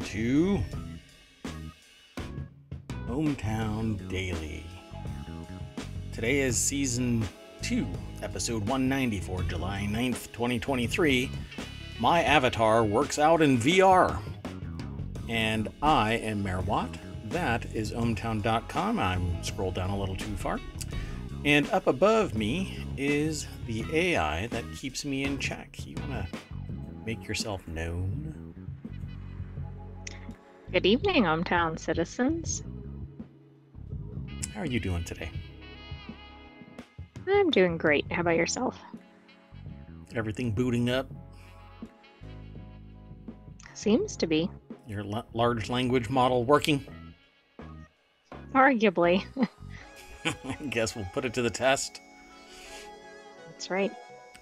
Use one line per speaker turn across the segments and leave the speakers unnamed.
to ohmTown Daily. Today is season 2, episode 194, July 9th, 2023. My avatar works out in VR. And I am Mayor Watt. That is ohmtown.com. I'm scrolled down a little too far. And up above me is the AI that keeps me in check. You want to make yourself known?
Good evening, ohmTown citizens.
How are you doing today?
I'm doing great. How about yourself?
Everything booting up?
Seems to be.
Your la- large language model working?
Arguably.
I guess we'll put it to the test.
That's right.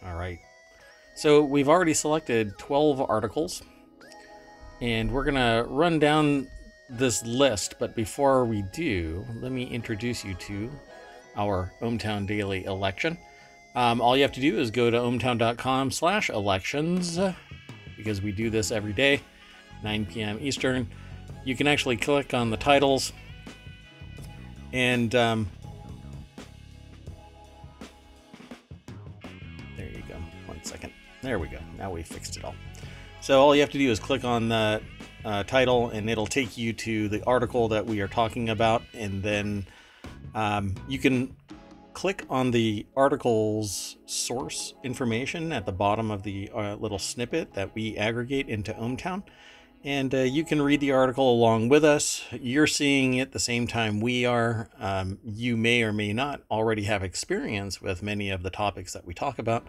All right. So we've already selected 12 articles, and we're going to run down this list. But before we do, let me introduce you to our ohmTown Daily election. Um, all you have to do is go to ohmtown.com slash elections because we do this every day, 9 p.m. Eastern. You can actually click on the titles and um, there you go. One second. There we go. Now we fixed it all. So all you have to do is click on the uh, title, and it'll take you to the article that we are talking about, and then um, you can click on the article's source information at the bottom of the uh, little snippet that we aggregate into ohmTown and uh, you can read the article along with us. You're seeing it the same time we are. Um, you may or may not already have experience with many of the topics that we talk about,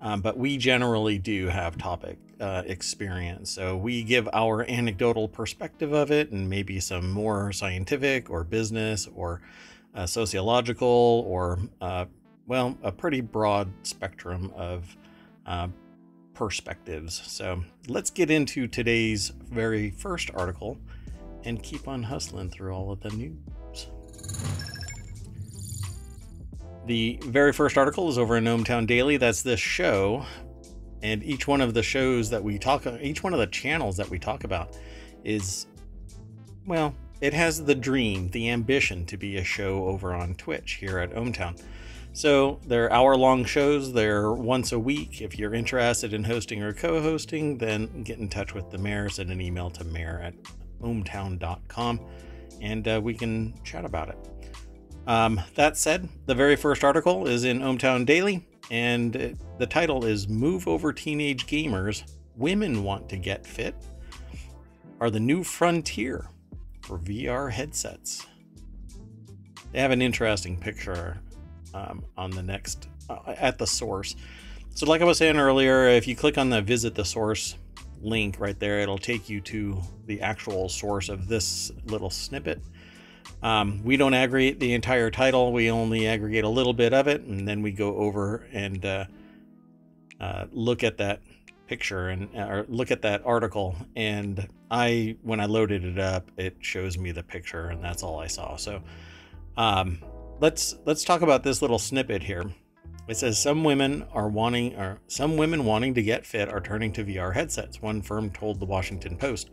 um, but we generally do have topic uh, experience. So we give our anecdotal perspective of it and maybe some more scientific or business or uh, sociological or, uh, well, a pretty broad spectrum of uh, perspectives. So let's get into today's very first article and keep on hustling through all of the news. The very first article is over in ohmTown Daily. That's this show. And each one of the shows that we talk each one of the channels that we talk about is well, it has the dream, the ambition to be a show over on Twitch here at ohmTown. So they're hour long shows. They're once a week. If you're interested in hosting or co hosting, then get in touch with the mayor. Send an email to mayor at ohmtown.com and uh, we can chat about it. Um, that said, the very first article is in ohmTown Daily, and it, the title is Move Over Teenage Gamers Women Want to Get Fit Are the New Frontier for VR Headsets. They have an interesting picture um, on the next uh, at the source. So, like I was saying earlier, if you click on the visit the source link right there, it'll take you to the actual source of this little snippet. Um, we don't aggregate the entire title, we only aggregate a little bit of it, and then we go over and uh, uh, look at that picture and or look at that article. And I, when I loaded it up, it shows me the picture, and that's all I saw. So, um, let's let's talk about this little snippet here. It says some women are wanting or some women wanting to get fit are turning to VR headsets. One firm told the Washington Post.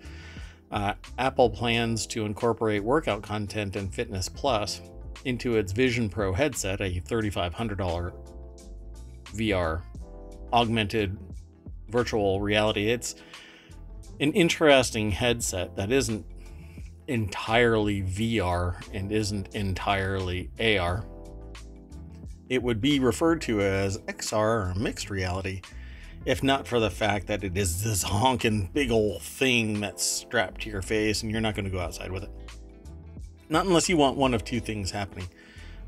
Uh, Apple plans to incorporate workout content and Fitness Plus into its Vision Pro headset, a $3,500 VR augmented virtual reality. It's an interesting headset that isn't entirely VR and isn't entirely AR. It would be referred to as XR or mixed reality if not for the fact that it is this honking big old thing that's strapped to your face and you're not going to go outside with it. Not unless you want one of two things happening.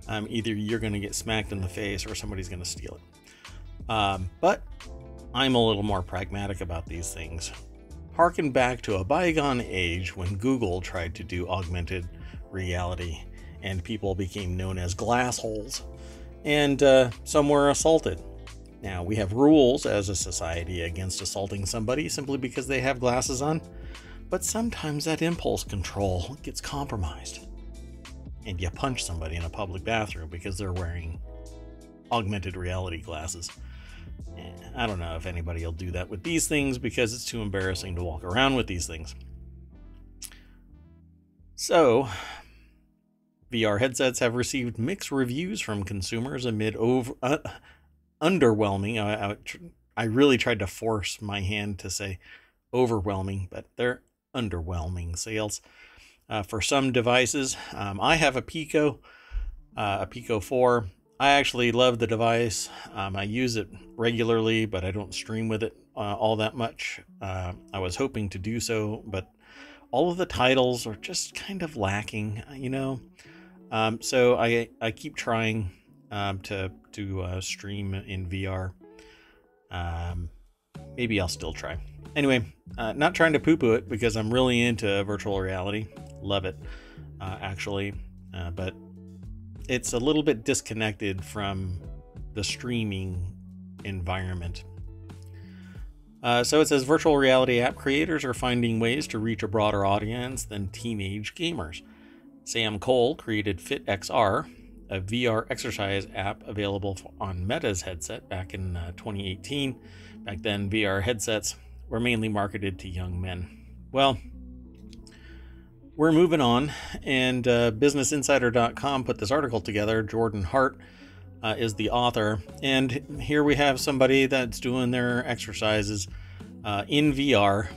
Um, either you're going to get smacked in the face or somebody's going to steal it. Um, but I'm a little more pragmatic about these things harken back to a bygone age when Google tried to do augmented reality and people became known as glass holes, and uh, some were assaulted. Now, we have rules as a society against assaulting somebody simply because they have glasses on, but sometimes that impulse control gets compromised. And you punch somebody in a public bathroom because they're wearing augmented reality glasses. I don't know if anybody will do that with these things because it's too embarrassing to walk around with these things. So, VR headsets have received mixed reviews from consumers amid over uh, underwhelming. I, I, I really tried to force my hand to say overwhelming, but they're underwhelming sales uh, for some devices. Um, I have a Pico, uh, a Pico 4. I actually love the device. Um, I use it regularly, but I don't stream with it uh, all that much. Uh, I was hoping to do so, but all of the titles are just kind of lacking, you know. Um, so I I keep trying um, to to uh, stream in VR. Um, maybe I'll still try. Anyway, uh, not trying to poo poo it because I'm really into virtual reality. Love it, uh, actually. Uh, but it's a little bit disconnected from the streaming environment. Uh, so it says virtual reality app creators are finding ways to reach a broader audience than teenage gamers. Sam Cole created FitXR, a VR exercise app available on Meta's headset back in uh, 2018. Back then, VR headsets were mainly marketed to young men. Well, we're moving on, and uh, BusinessInsider.com put this article together. Jordan Hart uh, is the author, and here we have somebody that's doing their exercises uh, in VR,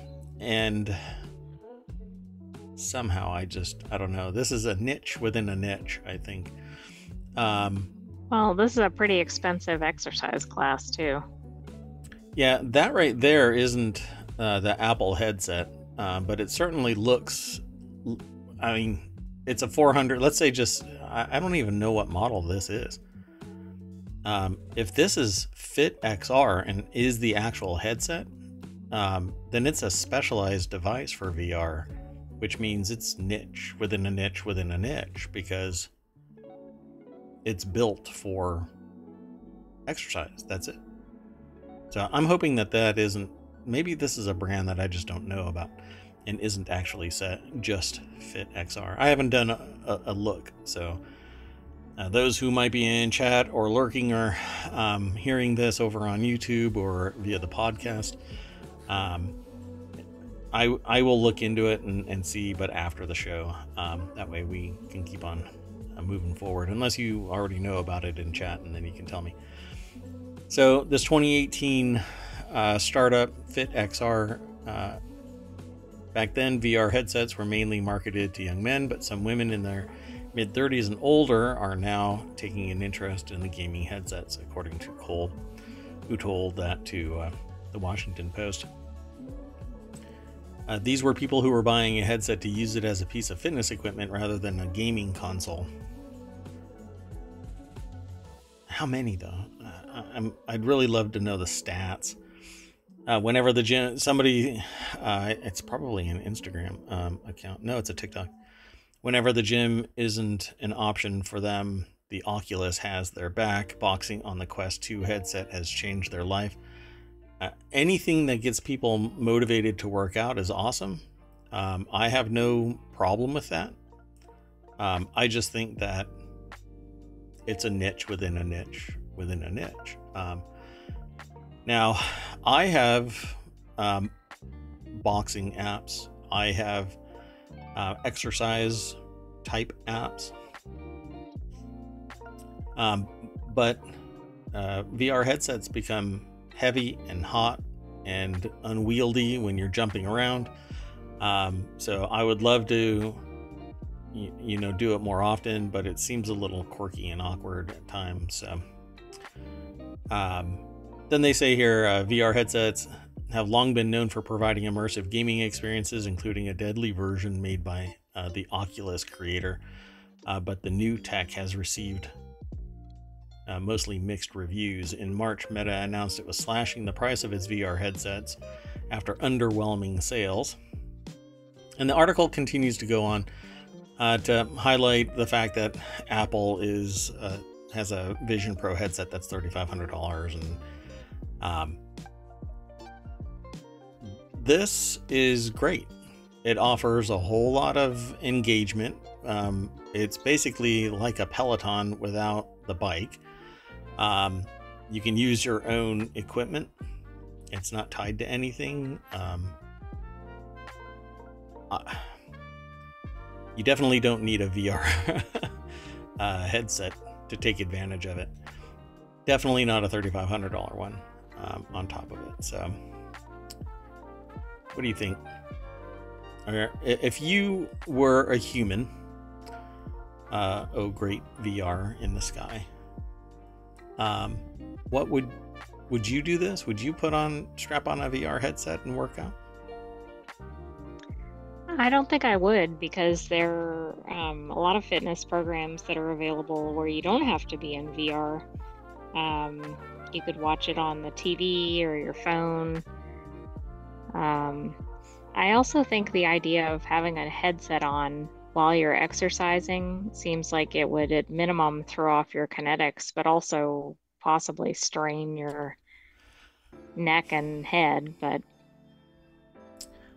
and somehow I just I don't know. This is a niche within a niche, I think. Um,
well, this is a pretty expensive exercise class too.
Yeah, that right there isn't uh, the Apple headset, uh, but it certainly looks. I mean, it's a 400. Let's say just I, don't even know what model this is. Um, if this is Fit XR and is the actual headset, um, then it's a specialized device for VR, which means it's niche within a niche within a niche because it's built for exercise. That's it. So I'm hoping that that isn't. Maybe this is a brand that I just don't know about and isn't actually set just Fit XR. I haven't done a, a, look, so uh, those who might be in chat or lurking or um, hearing this over on YouTube or via the podcast, um, I I will look into it and, and see, but after the show, um, that way we can keep on uh, moving forward. Unless you already know about it in chat, and then you can tell me. So this 2018 uh, startup Fit XR. Back then, VR headsets were mainly marketed to young men, but some women in their mid 30s and older are now taking an interest in the gaming headsets, according to Cole, who told that to uh, the Washington Post. Uh, these were people who were buying a headset to use it as a piece of fitness equipment rather than a gaming console. How many, though? I would really love to know the stats. Uh, whenever the gym, somebody, uh, it's probably an Instagram um, account. No, it's a TikTok. Whenever the gym isn't an option for them, the Oculus has their back. Boxing on the Quest 2 headset has changed their life. Uh, anything that gets people motivated to work out is awesome. Um, I have no problem with that. Um, I just think that it's a niche within a niche within a niche. Um, now, I have um, boxing apps. I have uh, exercise type apps. Um, but uh, VR headsets become heavy and hot and unwieldy when you're jumping around. Um, so I would love to, you, you, know, do it more often, but it seems a little quirky and awkward at times. So, um, then they say here uh, VR headsets have long been known for providing immersive gaming experiences, including a deadly version made by uh, the Oculus creator. Uh, but the new tech has received uh, mostly mixed reviews. In March, Meta announced it was slashing the price of its VR headsets after underwhelming sales. And the article continues to go on uh, to highlight the fact that Apple is uh, has a Vision Pro headset that's thirty five hundred dollars, and um, this is great. It offers a whole lot of engagement. Um, it's basically like a Peloton without the bike. Um, you can use your own equipment. It's not tied to anything. Um, you definitely don't need a VR uh, headset to take advantage of it. Definitely not a $3,500 one um, on top of it. So, what do you think? If you were a human, uh, oh great VR in the sky, um, what would would you do this? Would you put on strap on a VR headset and work out?
I don't think I would because there are um, a lot of fitness programs that are available where you don't have to be in VR. Um, you could watch it on the TV or your phone. Um, I also think the idea of having a headset on while you're exercising seems like it would, at minimum, throw off your kinetics, but also possibly strain your neck and head. But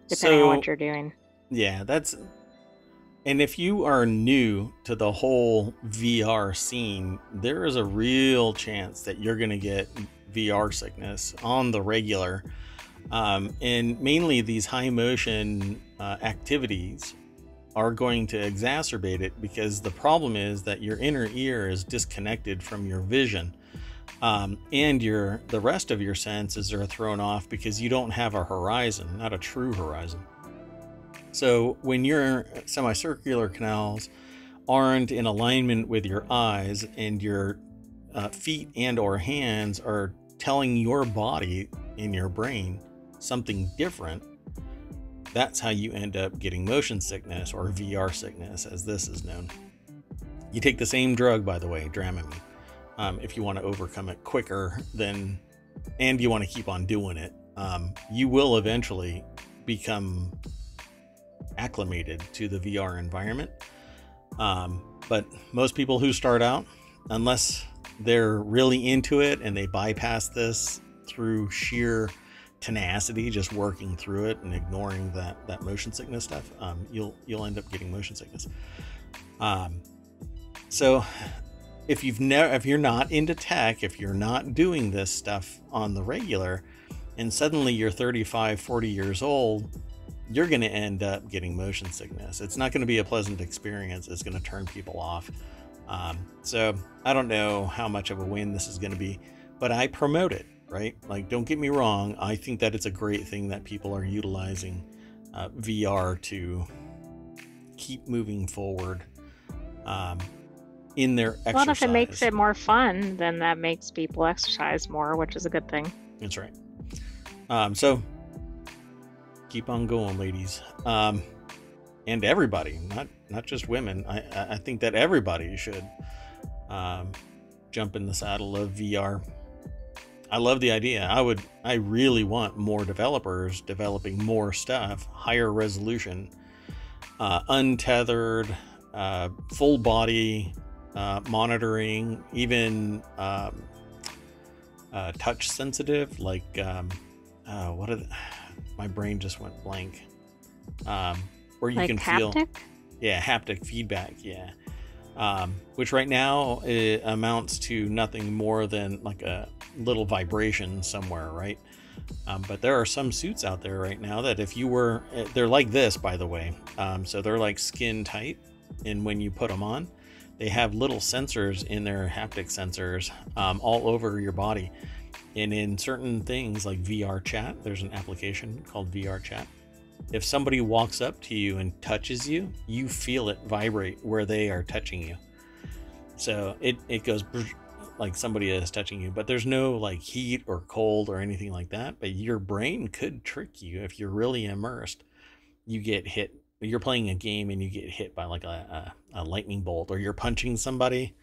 depending so, on what you're doing.
Yeah, that's. And if you are new to the whole VR scene, there is a real chance that you're going to get VR sickness on the regular. Um, and mainly these high motion uh, activities are going to exacerbate it because the problem is that your inner ear is disconnected from your vision. Um, and your the rest of your senses are thrown off because you don't have a horizon, not a true horizon. So when your semicircular canals aren't in alignment with your eyes and your uh, feet and or hands are telling your body in your brain something different, that's how you end up getting motion sickness or VR sickness, as this is known. You take the same drug, by the way, Dramamine, um, if you want to overcome it quicker than, and you want to keep on doing it. Um, you will eventually become acclimated to the VR environment. Um, but most people who start out, unless they're really into it and they bypass this through sheer tenacity, just working through it and ignoring that that motion sickness stuff, um, you'll you'll end up getting motion sickness. Um, so if you've never if you're not into tech, if you're not doing this stuff on the regular, and suddenly you're 35, 40 years old you're going to end up getting motion sickness. It's not going to be a pleasant experience. It's going to turn people off. Um, so I don't know how much of a win this is going to be, but I promote it, right? Like, don't get me wrong. I think that it's a great thing that people are utilizing uh, VR to keep moving forward um, in their exercise.
Well, if it makes it more fun, then that makes people exercise more, which is a good thing.
That's right. Um, so keep on going, ladies. Um, and everybody, not not just women. I I think that everybody should um, jump in the saddle of VR. I love the idea. I would. I really want more developers developing more stuff, higher resolution, uh, untethered, uh, full body uh, monitoring, even um, uh, touch sensitive, like um, uh, what are the, my brain just went blank. Um, where you
like
can
haptic?
feel, yeah, haptic feedback, yeah. Um, which right now it amounts to nothing more than like a little vibration somewhere, right? Um, but there are some suits out there right now that if you were, eh, they're like this, by the way. Um, so they're like skin tight, and when you put them on, they have little sensors in their haptic sensors um, all over your body and in certain things like VR chat, there's an application called VR chat. If somebody walks up to you and touches you, you feel it vibrate where they are touching you. So it, it goes like somebody is touching you, but there's no like heat or cold or anything like that. But your brain could trick you if you're really immersed. You get hit. You're playing a game and you get hit by like a, a, a lightning bolt, or you're punching somebody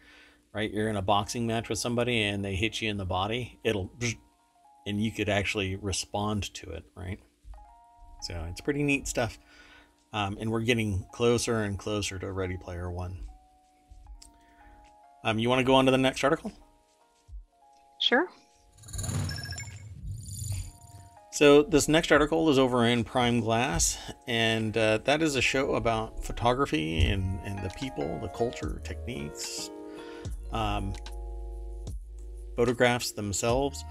right? You're in a boxing match with somebody and they hit you in the body, it'll, and you could actually respond to it, right? So it's pretty neat stuff. Um, and we're getting closer and closer to Ready Player One. Um, you want to go on to the next article?
Sure.
So this next article is over in Prime Glass, and uh, that is a show about photography and, and the people, the culture, techniques, um, photographs themselves.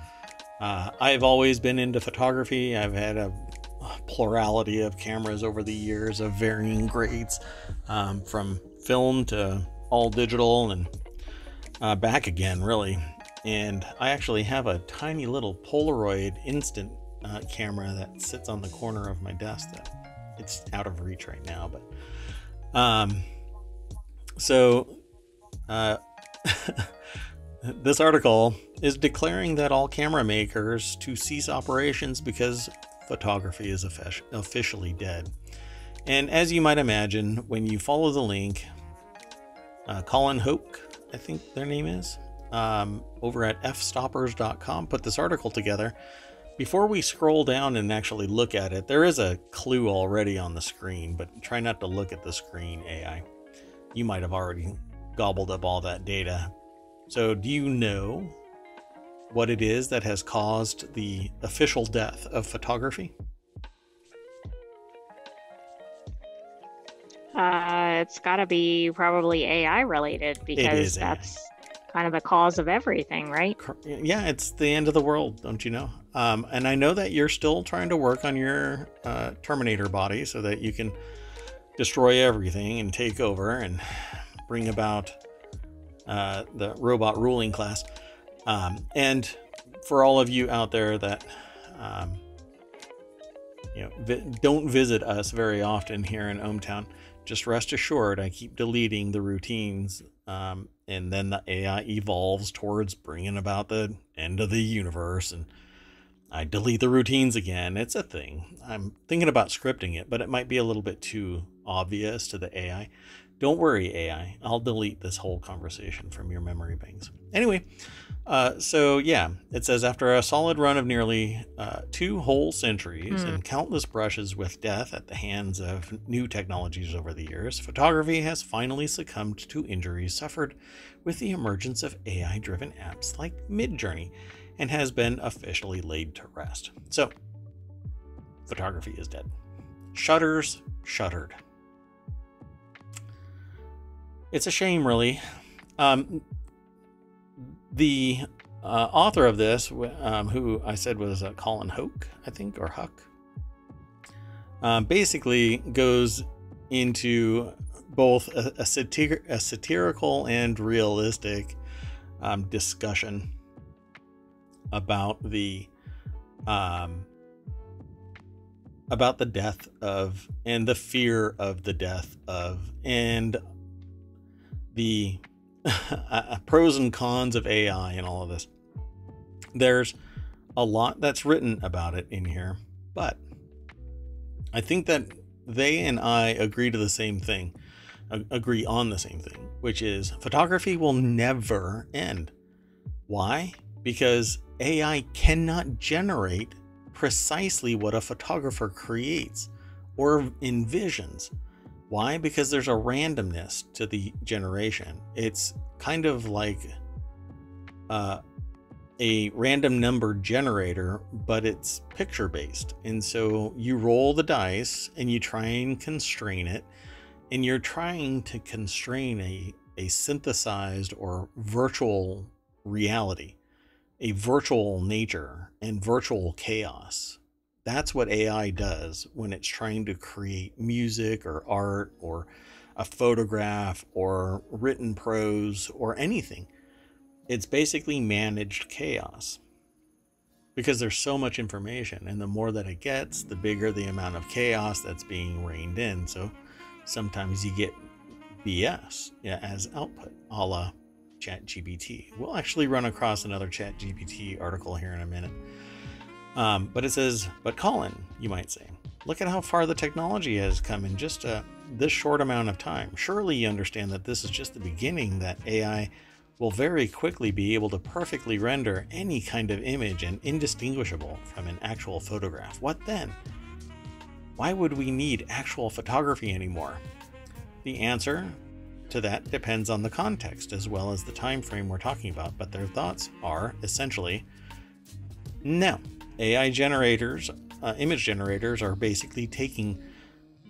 Uh, I've always been into photography. I've had a plurality of cameras over the years of varying grades, um, from film to all digital and uh, back again, really. And I actually have a tiny little Polaroid instant uh, camera that sits on the corner of my desk that it's out of reach right now. But um, so uh, this article is declaring that all camera makers to cease operations because photography is officially dead. And as you might imagine, when you follow the link, uh, Colin Hoke, I think their name is, um, over at fstoppers.com, put this article together. Before we scroll down and actually look at it, there is a clue already on the screen, but try not to look at the screen, AI. You might have already gobbled up all that data. So, do you know what it is that has caused the official death of photography?
Uh, it's got to be probably AI related because that's AI. kind of the cause of everything, right?
Yeah, it's the end of the world, don't you know? Um, and I know that you're still trying to work on your uh, Terminator body so that you can destroy everything and take over and bring about uh, the robot ruling class. Um, and for all of you out there that um, you know vi- don't visit us very often here in ohmTown, just rest assured I keep deleting the routines, um, and then the AI evolves towards bringing about the end of the universe, and I delete the routines again. It's a thing. I'm thinking about scripting it, but it might be a little bit too obvious to the AI. Don't worry, AI. I'll delete this whole conversation from your memory banks. Anyway, uh, so yeah, it says after a solid run of nearly uh, two whole centuries mm. and countless brushes with death at the hands of new technologies over the years, photography has finally succumbed to injuries suffered with the emergence of AI driven apps like Midjourney and has been officially laid to rest. So, photography is dead. Shutters shuttered. It's a shame, really. Um, the uh, author of this, um, who I said was uh, Colin Hoke, I think, or Huck, um, basically goes into both a, a, satir- a satirical and realistic um, discussion about the um, about the death of and the fear of the death of and the uh, uh, pros and cons of AI and all of this. There's a lot that's written about it in here, but I think that they and I agree to the same thing, agree on the same thing, which is photography will never end. Why? Because AI cannot generate precisely what a photographer creates or envisions. Why? Because there's a randomness to the generation. It's kind of like uh, a random number generator, but it's picture based. And so you roll the dice and you try and constrain it, and you're trying to constrain a, a synthesized or virtual reality, a virtual nature, and virtual chaos. That's what AI does when it's trying to create music or art or a photograph or written prose or anything. It's basically managed chaos because there's so much information, and the more that it gets, the bigger the amount of chaos that's being reined in. So sometimes you get BS yeah, as output, a la ChatGPT. We'll actually run across another ChatGPT article here in a minute. Um, but it says, but Colin, you might say, look at how far the technology has come in just uh, this short amount of time. Surely you understand that this is just the beginning, that AI will very quickly be able to perfectly render any kind of image and indistinguishable from an actual photograph. What then? Why would we need actual photography anymore? The answer to that depends on the context as well as the time frame we're talking about, but their thoughts are essentially no. AI generators, uh, image generators, are basically taking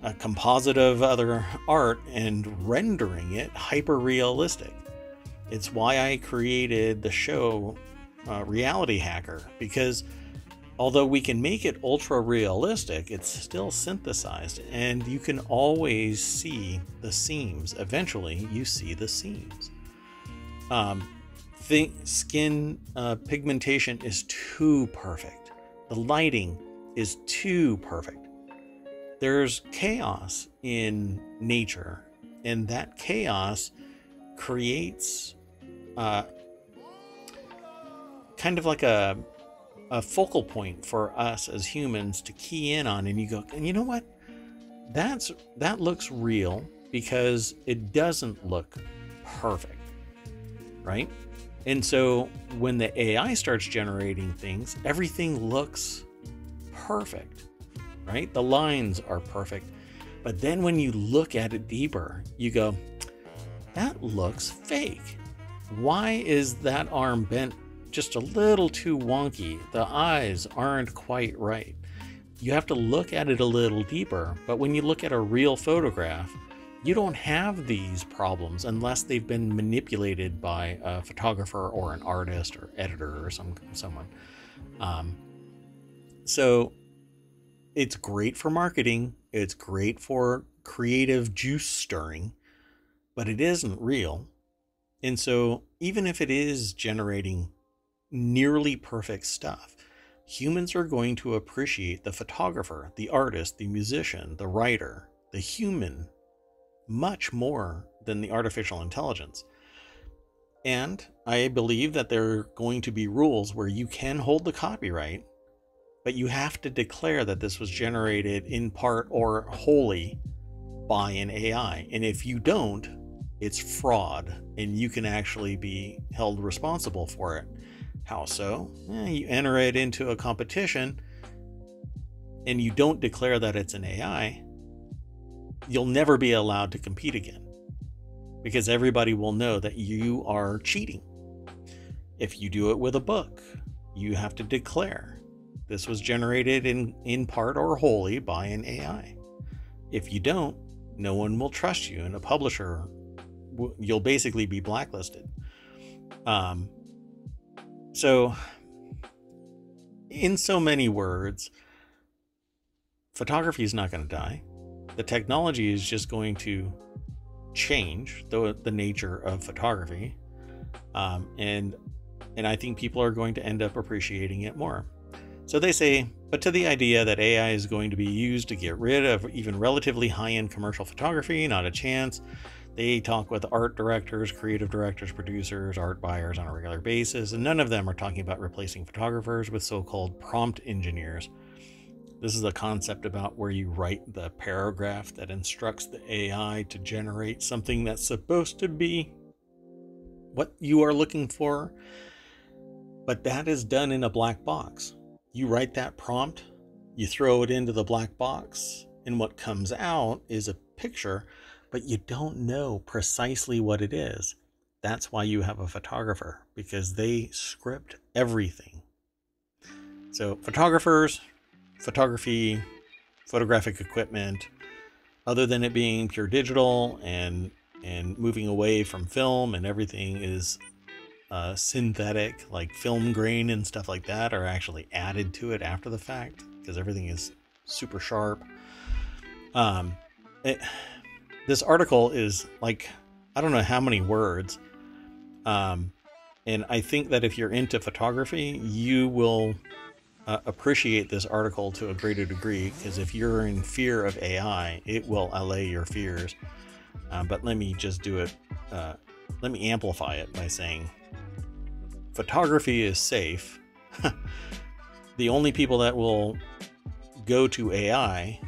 a composite of other art and rendering it hyper realistic. It's why I created the show uh, Reality Hacker because although we can make it ultra realistic, it's still synthesized, and you can always see the seams. Eventually, you see the seams. Um, skin uh, pigmentation is too perfect. The lighting is too perfect. There's chaos in nature, and that chaos creates uh, kind of like a a focal point for us as humans to key in on and you go and you know what that's that looks real because it doesn't look perfect right and so when the ai starts generating things everything looks perfect right the lines are perfect but then when you look at it deeper you go that looks fake why is that arm bent just a little too wonky. The eyes aren't quite right. You have to look at it a little deeper, but when you look at a real photograph, you don't have these problems unless they've been manipulated by a photographer or an artist or editor or some someone. Um, so it's great for marketing. It's great for creative juice stirring, but it isn't real. And so even if it is generating nearly perfect stuff. Humans are going to appreciate the photographer, the artist, the musician, the writer, the human much more than the artificial intelligence. And I believe that there are going to be rules where you can hold the copyright, but you have to declare that this was generated in part or wholly by an AI. And if you don't, it's fraud and you can actually be held responsible for it. How so? Eh, you enter it into a competition and you don't declare that it's an AI, you'll never be allowed to compete again because everybody will know that you are cheating. If you do it with a book, you have to declare this was generated in, in part or wholly by an AI. If you don't, no one will trust you, and a publisher, you'll basically be blacklisted. Um, so, in so many words, photography is not going to die. The technology is just going to change the, the nature of photography. Um, and and I think people are going to end up appreciating it more. So they say, but to the idea that AI is going to be used to get rid of even relatively high end commercial photography, not a chance. They talk with art directors, creative directors, producers, art buyers on a regular basis, and none of them are talking about replacing photographers with so called prompt engineers. This is a concept about where you write the paragraph that instructs the AI to generate something that's supposed to be what you are looking for, but that is done in a black box. You write that prompt, you throw it into the black box, and what comes out is a picture but you don't know precisely what it is. That's why you have a photographer because they script everything. So, photographers, photography, photographic equipment, other than it being pure digital and and moving away from film and everything is uh, synthetic, like film grain and stuff like that, are actually added to it after the fact because everything is super sharp. Um, it, this article is like I don't know how many words. Um, and I think that if you're into photography, you will uh, appreciate this article to a greater degree because if you're in fear of AI, it will allay your fears. Uh, but let me just do it. Uh, let me amplify it by saying photography is safe. the only people that will go to AI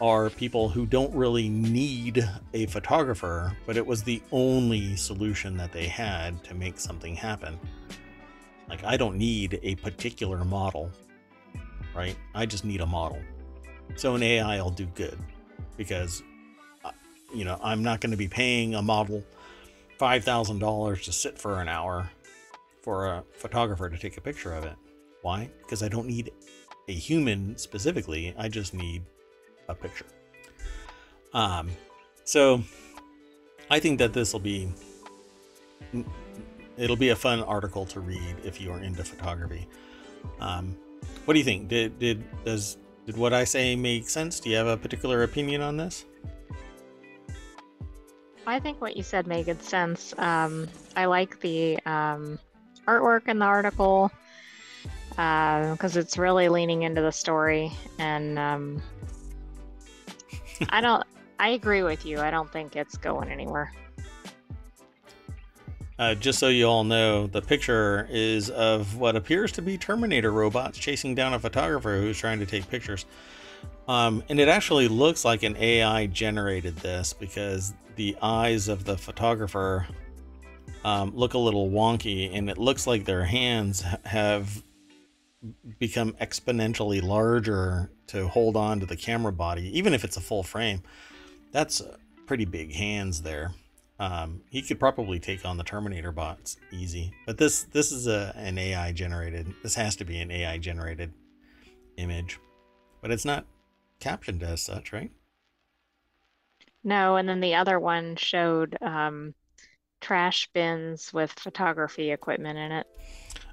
are people who don't really need a photographer, but it was the only solution that they had to make something happen. Like, I don't need a particular model, right? I just need a model. So, an AI will do good because, uh, you know, I'm not going to be paying a model $5,000 to sit for an hour for a photographer to take a picture of it. Why? Because I don't need a human specifically, I just need a picture. Um, so I think that this will be it'll be a fun article to read if you are into photography. Um, what do you think? Did did does did what I say make sense? Do you have a particular opinion on this?
I think what you said made good sense. Um, I like the um, artwork in the article because uh, it's really leaning into the story, and um, I don't. I agree with you. I don't think it's going anywhere.
Uh, just so you all know, the picture is of what appears to be Terminator robots chasing down a photographer who's trying to take pictures. Um, and it actually looks like an AI generated this because the eyes of the photographer um, look a little wonky, and it looks like their hands have become exponentially larger to hold on to the camera body, even if it's a full frame. That's pretty big hands there. Um, he could probably take on the Terminator bots easy, but this this is a an AI generated. This has to be an AI generated image, but it's not captioned as such, right?
No, and then the other one showed um, trash bins with photography equipment in it.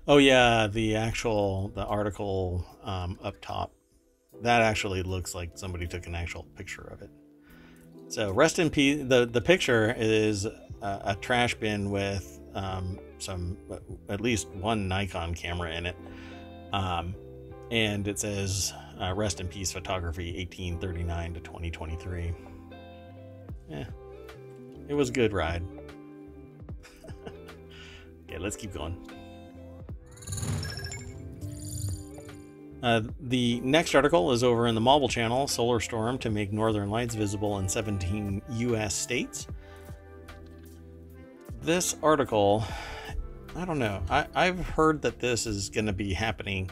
Oh yeah, the actual the article um, up top that actually looks like somebody took an actual picture of it. So rest in peace. The the picture is a, a trash bin with um, some at least one Nikon camera in it, um, and it says uh, "Rest in peace photography, 1839 to 2023." Yeah, it was a good ride. okay, let's keep going. Uh, the next article is over in the Mobble Channel Solar Storm to make northern lights visible in 17 U.S. states. This article, I don't know. I, I've heard that this is going to be happening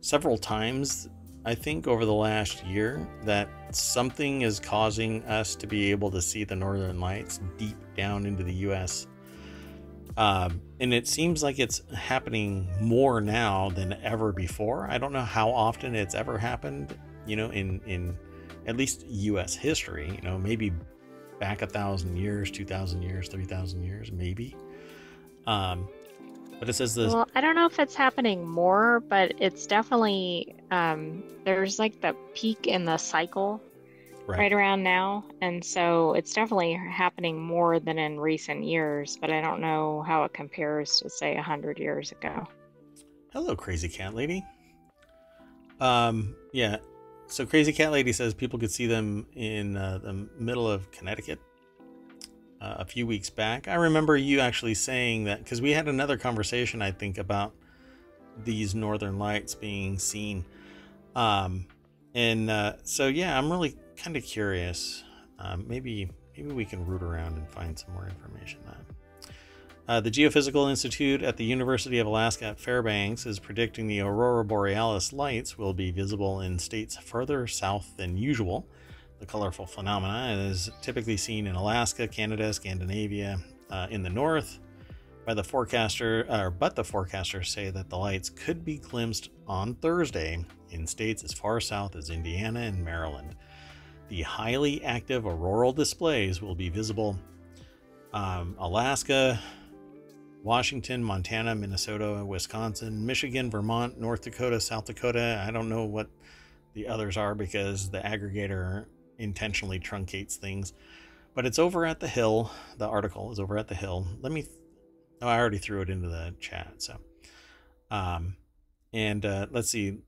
several times, I think, over the last year, that something is causing us to be able to see the northern lights deep down into the U.S. Um, and it seems like it's happening more now than ever before. I don't know how often it's ever happened, you know, in in at least U.S. history. You know, maybe back a thousand years, two thousand years, three thousand years, maybe. Um, but it says this.
Well, I don't know if it's happening more, but it's definitely um, there's like the peak in the cycle right. right around now. And so it's definitely happening more than in recent years, but I don't know how it compares to, say, 100 years ago.
Hello, Crazy Cat Lady. Um, yeah. So Crazy Cat Lady says people could see them in uh, the middle of Connecticut uh, a few weeks back. I remember you actually saying that because we had another conversation, I think, about these northern lights being seen. Um, and uh, so, yeah, I'm really kind of curious. Um, maybe maybe we can root around and find some more information on. Uh, the Geophysical Institute at the University of Alaska at Fairbanks is predicting the aurora borealis lights will be visible in states further south than usual. The colorful phenomena is typically seen in Alaska, Canada, Scandinavia, uh, in the north. By the forecaster, uh, but the forecasters say that the lights could be glimpsed on Thursday in states as far south as Indiana and Maryland. The highly active auroral displays will be visible um, Alaska, Washington, Montana, Minnesota, Wisconsin, Michigan, Vermont, North Dakota, South Dakota. I don't know what the others are because the aggregator intentionally truncates things. But it's over at the Hill. The article is over at the Hill. Let me. Oh, I already threw it into the chat. So, um, and uh, let's see.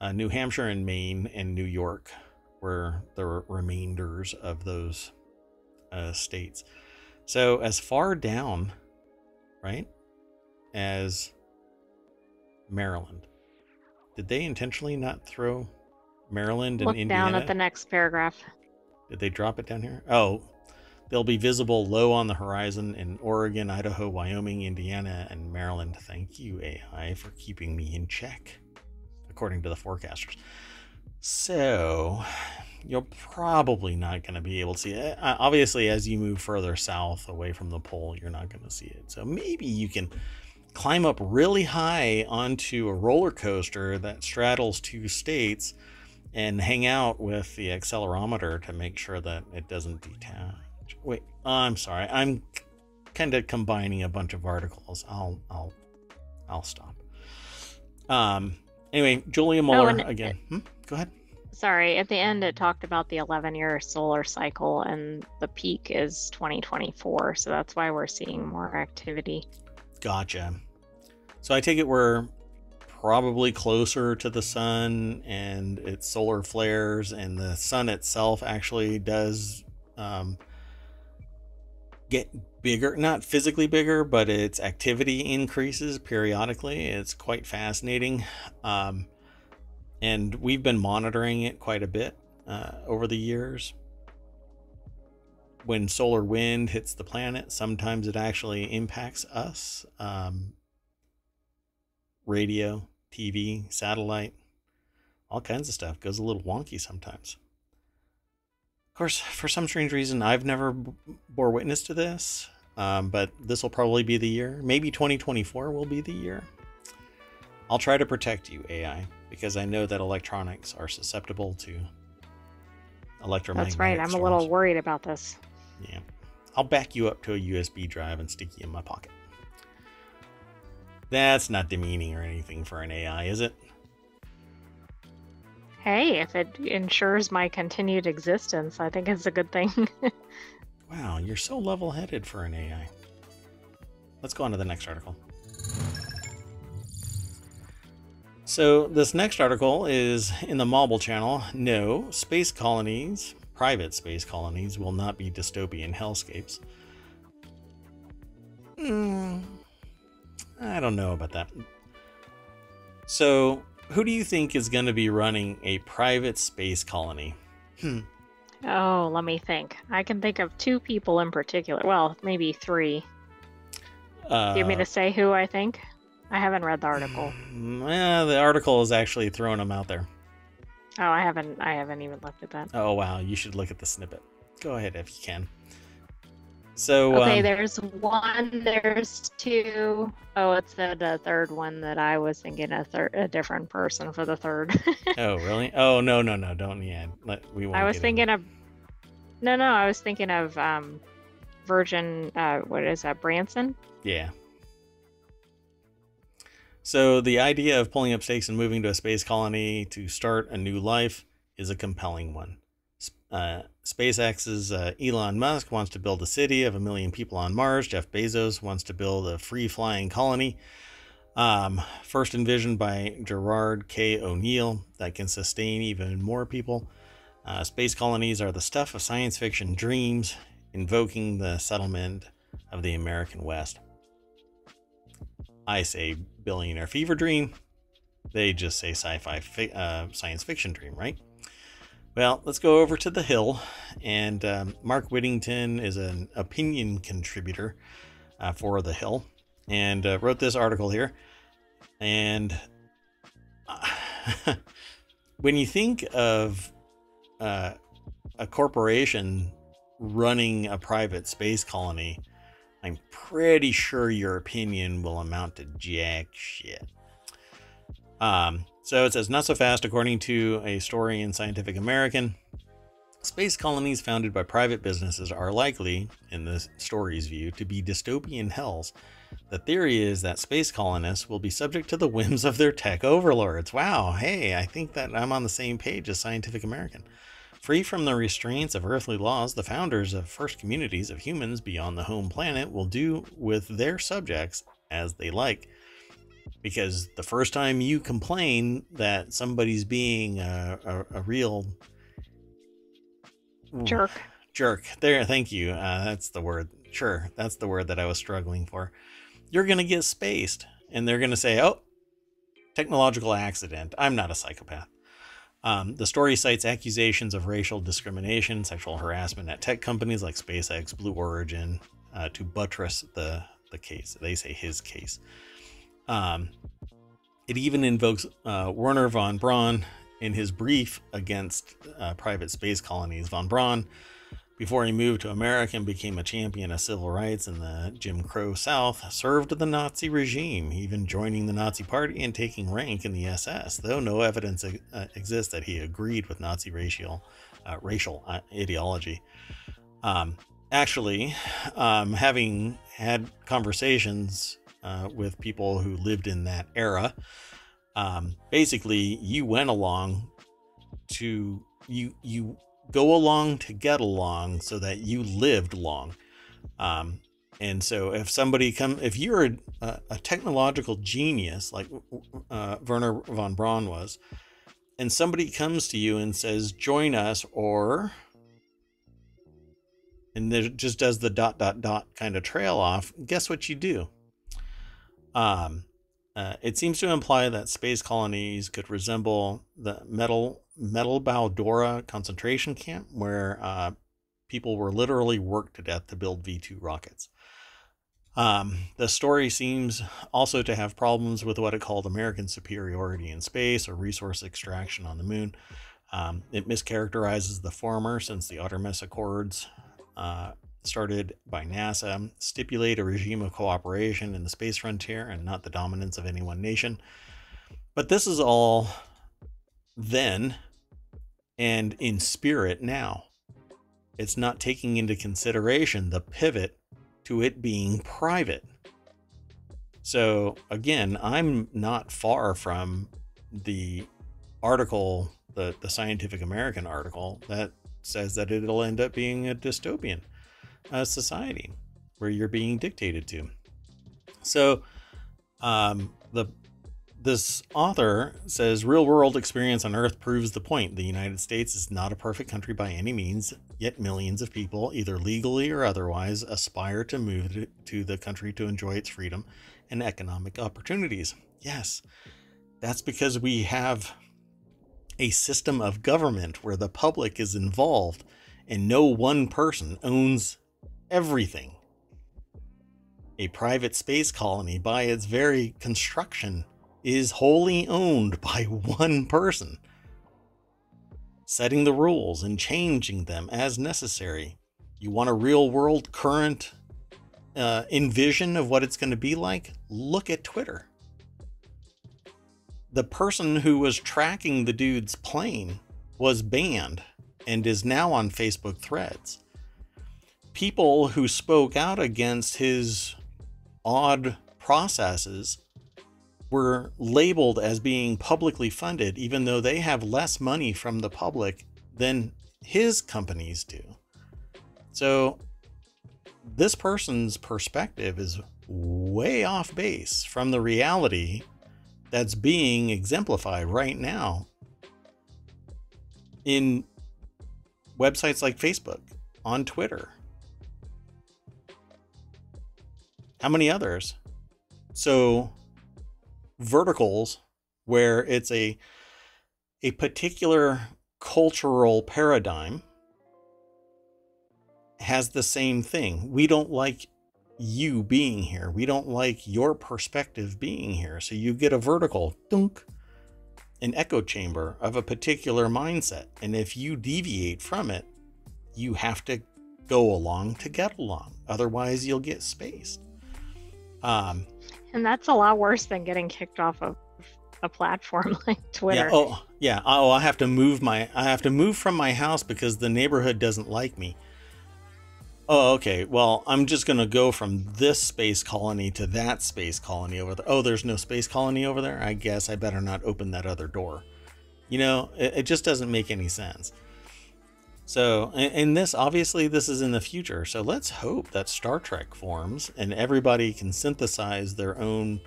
Uh, New Hampshire and Maine and New York were the remainders of those uh, states. So as far down, right, as Maryland, did they intentionally not throw Maryland and
Look
Indiana?
down at the next paragraph.
Did they drop it down here? Oh, they'll be visible low on the horizon in Oregon, Idaho, Wyoming, Indiana, and Maryland. Thank you, AI, for keeping me in check, according to the forecasters. So you're probably not going to be able to see it. Obviously, as you move further south away from the pole, you're not going to see it. So maybe you can climb up really high onto a roller coaster that straddles two states and hang out with the accelerometer to make sure that it doesn't detach. Wait, I'm sorry. I'm kind of combining a bunch of articles. I'll I'll I'll stop. Um. Anyway, Julia Muller oh, again. Hmm? Go ahead.
Sorry, at the end it talked about the 11 year solar cycle and the peak is 2024. So that's why we're seeing more activity.
Gotcha. So I take it we're probably closer to the sun and its solar flares, and the sun itself actually does um, get bigger, not physically bigger, but its activity increases periodically. It's quite fascinating. Um, and we've been monitoring it quite a bit uh, over the years. When solar wind hits the planet, sometimes it actually impacts us. Um, radio, TV, satellite, all kinds of stuff goes a little wonky sometimes. Of course, for some strange reason, I've never bore witness to this, um, but this will probably be the year. Maybe 2024 will be the year. I'll try to protect you, AI, because I know that electronics are susceptible to electromagnetic.
That's right. I'm
storms.
a little worried about this.
Yeah. I'll back you up to a USB drive and stick you in my pocket. That's not demeaning or anything for an AI, is it?
Hey, if it ensures my continued existence, I think it's a good thing.
wow, you're so level headed for an AI. Let's go on to the next article. So, this next article is in the Mobble channel. No, space colonies, private space colonies, will not be dystopian hellscapes. Hmm, I don't know about that. So, who do you think is going to be running a private space colony? Hmm.
Oh, let me think. I can think of two people in particular. Well, maybe three. Uh, do you mean to say who I think? I haven't read the article.
Well, the article is actually throwing them out there.
Oh, I haven't. I haven't even looked at that.
Oh wow, you should look at the snippet. Go ahead if you can. So
okay,
um,
there's one, there's two. Oh, it's the, the third one that I was thinking a third, a different person for the third.
oh, really? Oh, no, no, no, don't. Yeah, let we.
I was thinking of. No, no, I was thinking of um, Virgin. Uh, what is that? Branson.
Yeah. So the idea of pulling up stakes and moving to a space colony to start a new life is a compelling one. Uh, SpaceX's uh, Elon Musk wants to build a city of a million people on Mars. Jeff Bezos wants to build a free flying colony. Um, first envisioned by Gerard K. O'Neill, that can sustain even more people. Uh, space colonies are the stuff of science fiction dreams, invoking the settlement of the American West. I say billionaire fever dream. They just say sci fi uh, science fiction dream, right? Well, let's go over to The Hill. And um, Mark Whittington is an opinion contributor uh, for The Hill and uh, wrote this article here. And when you think of uh, a corporation running a private space colony, I'm pretty sure your opinion will amount to jack shit. Um, so it says, not so fast, according to a story in Scientific American. Space colonies founded by private businesses are likely, in the story's view, to be dystopian hells. The theory is that space colonists will be subject to the whims of their tech overlords. Wow, hey, I think that I'm on the same page as Scientific American. Free from the restraints of earthly laws, the founders of first communities of humans beyond the home planet will do with their subjects as they like. Because the first time you complain that somebody's being a, a, a real
jerk.
Jerk. There thank you. Uh, that's the word. Sure that's the word that i was struggling for. You're gonna get spaced and they're gonna say oh technological accident. I'm not a psychopath um, the story cites accusations of racial discrimination sexual harassment at tech companies like spacex blue origin uh, to buttress the the case they say his case um, it even invokes uh, Wernher von Braun in his brief against uh, private space colonies. Von Braun, before he moved to America and became a champion of civil rights in the Jim Crow South, served the Nazi regime, even joining the Nazi Party and taking rank in the SS, though no evidence uh, exists that he agreed with Nazi racial, uh, racial uh, ideology. Um, actually, um, having had conversations uh, with people who lived in that era. Um, basically, you went along to you you go along to get along so that you lived long. Um, and so if somebody come, if you're a, a technological genius like uh, Wernher von Braun was, and somebody comes to you and says, "Join us," or and there just does the dot dot dot kind of trail off. Guess what you do? Um, uh, it seems to imply that space colonies could resemble the metal Mittelbau-Dora concentration camp, where uh, people were literally worked to death to build V two rockets. Um, the story seems also to have problems with what it called American superiority in space or resource extraction on the moon. Um, it mischaracterizes the former since the Artemis Accords, uh, started by NASA, stipulate a regime of cooperation in the space frontier and not the dominance of any one nation. But this is all then and in spirit now. It's not taking into consideration the pivot to it being private. So, again, I'm not far from the article, the, the Scientific American article, that says that it'll end up being a dystopian uh, society where you're being dictated to. So, um, the this author says real world experience on Earth proves the point. The United States is not a perfect country by any means, yet millions of people, either legally or otherwise, aspire to move to the country to enjoy its freedom and economic opportunities. Yes, that's because we have a system of government where the public is involved and no one person owns everything. A private space colony, by its very construction, is wholly owned by one person, setting the rules and changing them as necessary. You want a real world current uh, envision of what it's going to be like? Look at Twitter. The person who was tracking the dude's plane was banned and is now on Facebook threads. People who spoke out against his odd processes were labeled as being publicly funded, even though they have less money from the public than his companies do. So, this person's perspective is way off base from the reality that's being exemplified right now in websites like Facebook, on Twitter. How many others? So, verticals where it's a a particular cultural paradigm has the same thing. We don't like you being here. We don't like your perspective being here. So you get a vertical dunk, an echo chamber of a particular mindset. And if you deviate from it, you have to go along to get along. Otherwise, you'll get spaced. Um,
and that's a lot worse than getting kicked off of a platform like Twitter.
Yeah. Oh, yeah. Oh, I have to move my I have to move from my house because the neighborhood doesn't like me. Oh, okay. Well, I'm just going to go from this space colony to that space colony over there. Oh, there's no space colony over there? I guess I better not open that other door. You know, it, it just doesn't make any sense. So, and this obviously this is in the future. So let's hope that Star Trek forms and everybody can synthesize their own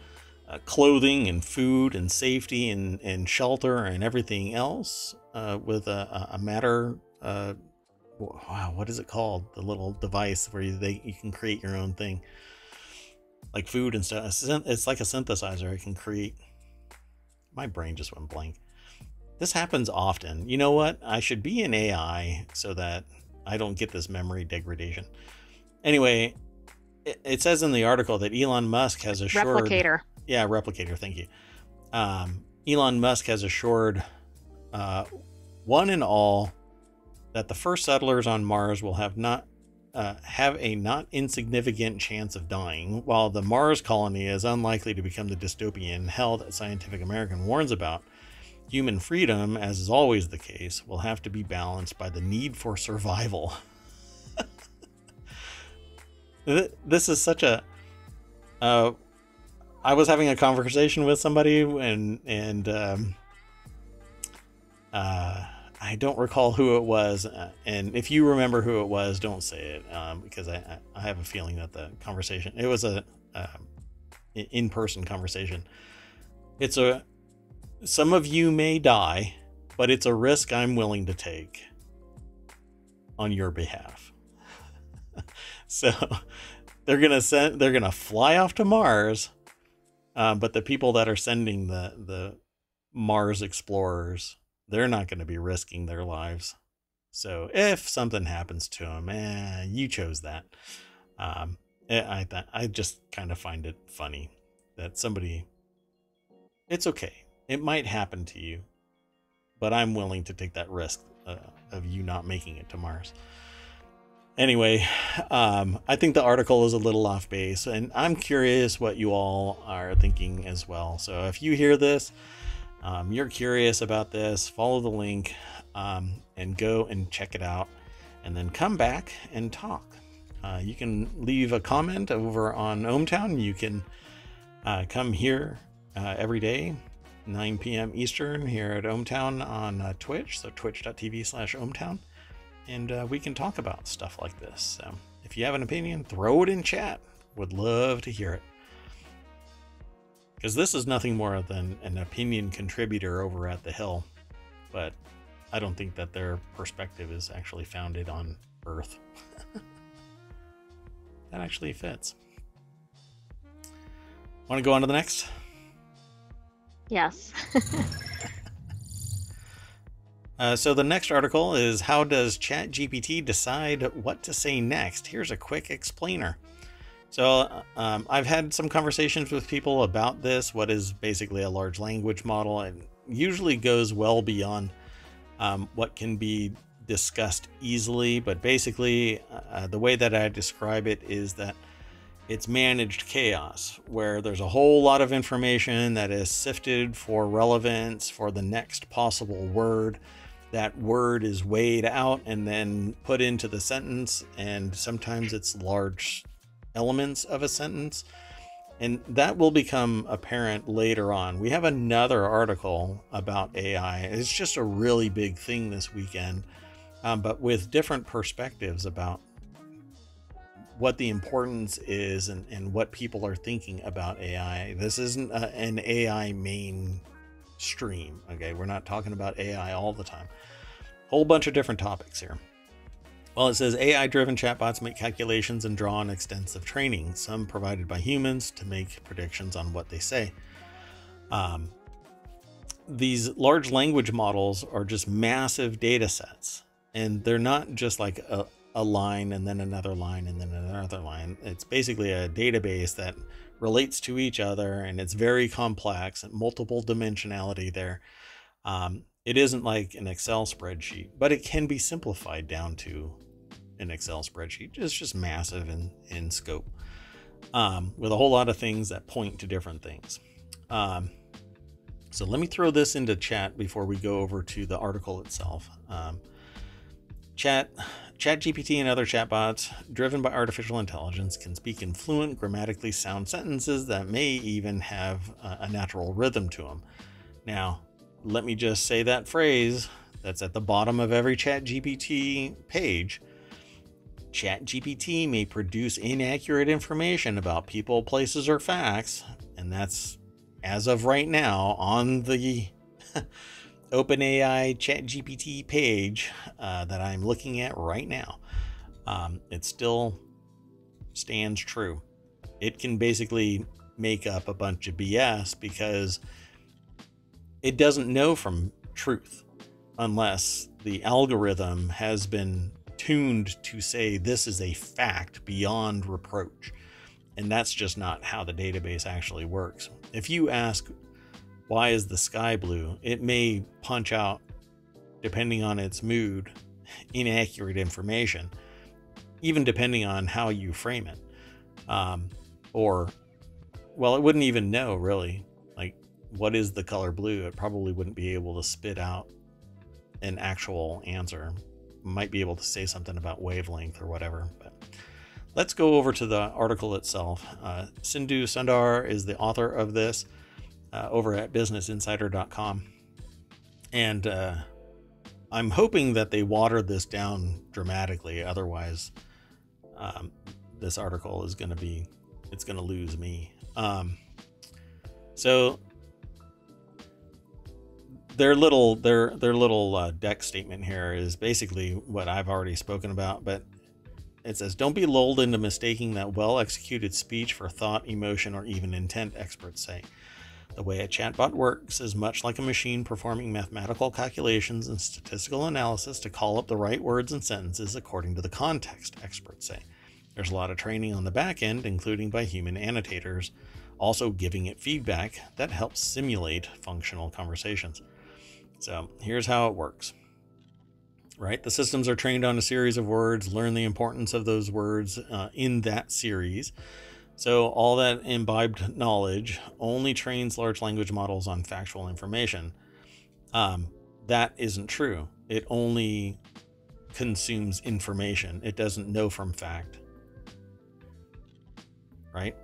uh, clothing and food and safety and, and shelter and everything else uh, with a, a matter. Uh, wow, what is it called? The little device where you, they, you can create your own thing, like food and stuff. It's like a synthesizer. It can create. My brain just went blank. This happens often. You know what? I should be an AI so that I don't get this memory degradation. Anyway, it, it says in the article that Elon Musk has assured
replicator.
Yeah, replicator. Thank you. Um, Elon Musk has assured uh, one and all that the first settlers on Mars will have not uh, have a not insignificant chance of dying, while the Mars colony is unlikely to become the dystopian hell that Scientific American warns about. Human freedom, as is always the case, will have to be balanced by the need for survival. this is such a. Uh, I was having a conversation with somebody and and um, uh, I don't recall who it was. Uh, and if you remember who it was, don't say it um, because I I have a feeling that the conversation it was a um, in person conversation. It's a some of you may die, but it's a risk I'm willing to take on your behalf. so they're gonna send they're gonna fly off to Mars, uh, but the people that are sending the the Mars explorers, they're not to be risking their lives. So if something happens to them, eh, you chose that. Um, eh, I I just kind of find it funny that somebody. It's okay. It might happen to you, but I'm willing to take that risk uh, of you not making it to Mars anyway, um, I think the article is a little off base, and I'm curious what you all are thinking as well. So if you hear this, um, you're curious about this, follow the link um, and go and check it out, and then come back and talk. Uh, you can leave a comment over on ohmTown. You can uh, come here uh, every day, 9 p.m. Eastern, here at ohmTown on uh, Twitch, so twitch.tv slash ohmTown and uh, we can talk about stuff like this. So if you have an opinion, throw it in chat. Would love to hear it. Because this is nothing more than an opinion contributor over at The Hill, but I don't think that their perspective is actually founded on Earth. that actually fits. Want to go on to the next?
Yes.
Uh, so the next article is how does ChatGPT decide what to say next? Here's a quick explainer. So um, I've had some conversations with people about this. What is basically a large language model, and usually goes well beyond um, what can be discussed easily. But basically, uh, the way that I describe it is that it's managed chaos, where there's a whole lot of information that is sifted for relevance for the next possible word that word is weighed out and then put into the sentence, and sometimes it's large elements of a sentence. And that will become apparent later on. We have another article about AI. It's just a really big thing this weekend, um, but with different perspectives about what the importance is and, and what people are thinking about AI. This isn't a, an AI main stream. Okay, we're not talking about AI all the time. Whole bunch of different topics here. Well, it says AI driven chatbots make calculations and draw on extensive training, some provided by humans to make predictions on what they say. Um, these large language models are just massive data sets, and they're not just like a, a line and then another line and then another line. It's basically a database that relates to each other and it's very complex and multiple dimensionality there. Um, it isn't like an Excel spreadsheet, but it can be simplified down to an Excel spreadsheet. It's just massive in, in scope um, with a whole lot of things that point to different things. Um, so let me throw this into chat before we go over to the article itself. Um, chat ChatGPT and other chatbots driven by artificial intelligence can speak in fluent, grammatically sound sentences that may even have a, natural rhythm to them. Now, let me just say that phrase that's at the bottom of every ChatGPT page. ChatGPT may produce inaccurate information about people, places, or facts, and that's as of right now on the OpenAI ChatGPT page uh, that I'm looking at right now, um, it still stands true. It can basically make up a bunch of BS because it doesn't know from truth unless the algorithm has been tuned to say this is a fact beyond reproach. And that's just not how the database actually works. If you ask why is the sky blue? It may punch out, depending on its mood, inaccurate information, even depending on how you frame it. Um, or, well, it wouldn't even know really. Like, what is the color blue? It probably wouldn't be able to spit out an actual answer. Might be able to say something about wavelength or whatever, but let's go over to the article itself. Uh, Sindhu Sundar is the author of this uh, over at businessinsider.com. And uh, I'm hoping that they watered this down dramatically. Otherwise, um, this article is going to be, it's going to lose me. Um, so their little their their little uh, deck statement here is basically what I've already spoken about, but it says don't be lulled into mistaking that well executed speech for thought, emotion, or even intent. Experts say the way a chatbot works is much like a machine performing mathematical calculations and statistical analysis to call up the right words and sentences according to the context. Experts say there's a lot of training on the back end, including by human annotators, also giving it feedback that helps simulate functional conversations. So here's how it works. Right? The systems are trained on a series of words, learn the importance of those words uh, in that series. So, all that imbibed knowledge only trains large language models on factual information. Um, that isn't true. It only consumes information, it doesn't know from fact. Right?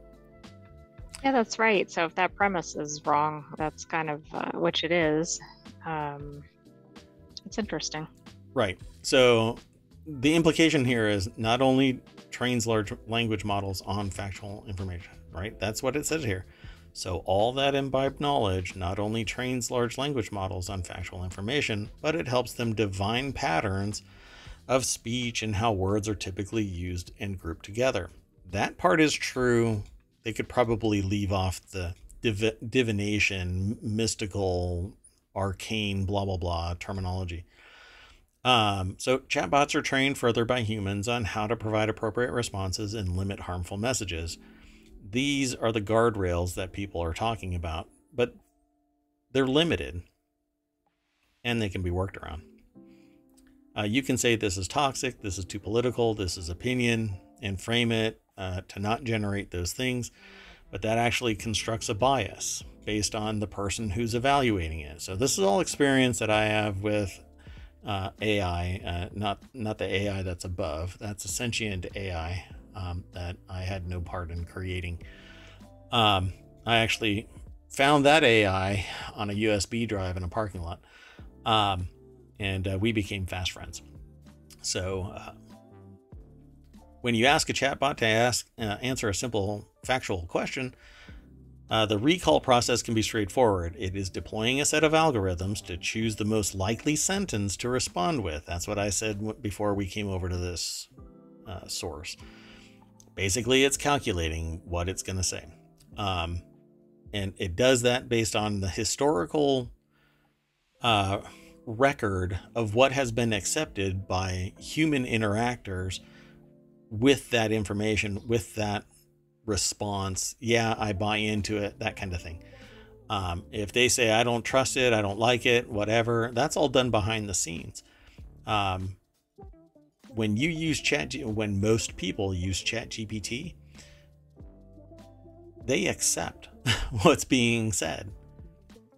Yeah, that's right. So, if that premise is wrong, that's kind of uh, which it is. Um, it's interesting.
Right. So the implication here is not only trains large language models on factual information, right? That's what it says here. So all that imbibed knowledge not only trains large language models on factual information, but it helps them divine patterns of speech and how words are typically used and grouped together. That part is true. They could probably leave off the div- divination, mystical arcane blah blah blah terminology. Um, so chatbots are trained further by humans on how to provide appropriate responses and limit harmful messages. These are the guardrails that people are talking about, but they're limited and they can be worked around. Uh, you can say this is toxic, this is too political, this is opinion, and frame it uh, to not generate those things, but that actually constructs a bias based on the person who's evaluating it. So this is all experience that I have with uh, AI, uh, not not the AI that's above. That's a sentient AI um, that I had no part in creating. Um, I actually found that AI on a USB drive in a parking lot, um, and uh, we became fast friends. So uh, when you ask a chatbot to ask uh, answer a simple factual question, uh, the recall process can be straightforward. It is deploying a set of algorithms to choose the most likely sentence to respond with. That's what I said before we came over to this uh, source. Basically, it's calculating what it's going to say. Um, and it does that based on the historical uh, record of what has been accepted by human interactors with that information, with that response, yeah, I buy into it, that kind of thing. Um, if they say, I don't trust it, I don't like it, whatever, that's all done behind the scenes. Um, when you use chat, when most people use chat GPT, they accept what's being said,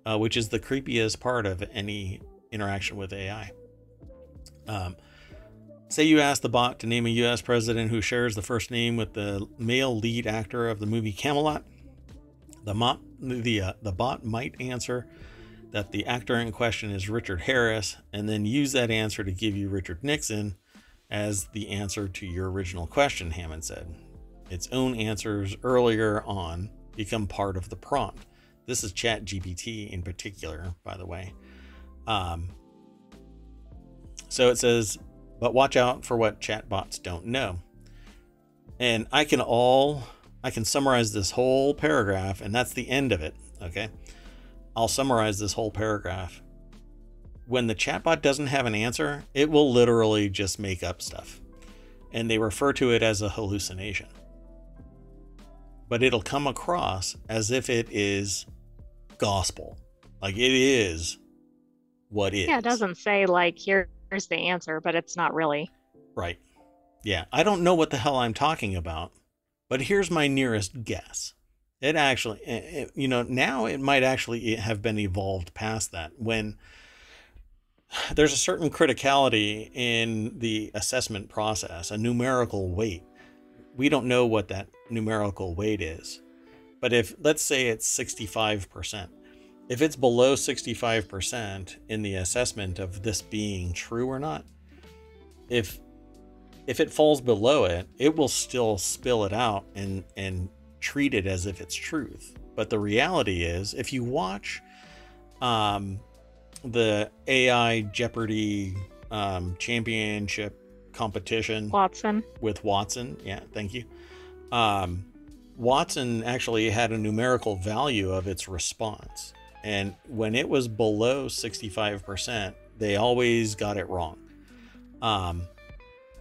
uh, which is the creepiest part of any interaction with AI. Um, Say you ask the bot to name a US president who shares the first name with the male lead actor of the movie Camelot. The, mo- the, uh, the bot might answer that the actor in question is Richard Harris and then use that answer to give you Richard Nixon as the answer to your original question, Hammond said. Its own answers earlier on become part of the prompt. This is Chat GPT in particular, by the way. Um, so it says but watch out for what chatbots don't know. And I can all I can summarize this whole paragraph and that's the end of it, okay? I'll summarize this whole paragraph. When the chatbot doesn't have an answer, it will literally just make up stuff. And they refer to it as a hallucination. But it'll come across as if it is gospel. Like it is what is.
Yeah, it doesn't say like here here's the answer, but it's not really.
Right. Yeah, I don't know what the hell I'm talking about, but here's my nearest guess. It actually, it, eh, eh, you know, now it might actually have been evolved past that when there's a certain criticality in the assessment process, a numerical weight. we don't know what that numerical weight is. But if let's say it's 65%, if it's below 65% in the assessment of this being true or not, if if it falls below it, it will still spill it out and and treat it as if it's truth. But the reality is, if you watch um, the AI Jeopardy um, championship competition
Watson.
with Watson, yeah, thank you. Um, Watson actually had a numerical value of its response. And when it was below 65%, they always got it wrong. Um,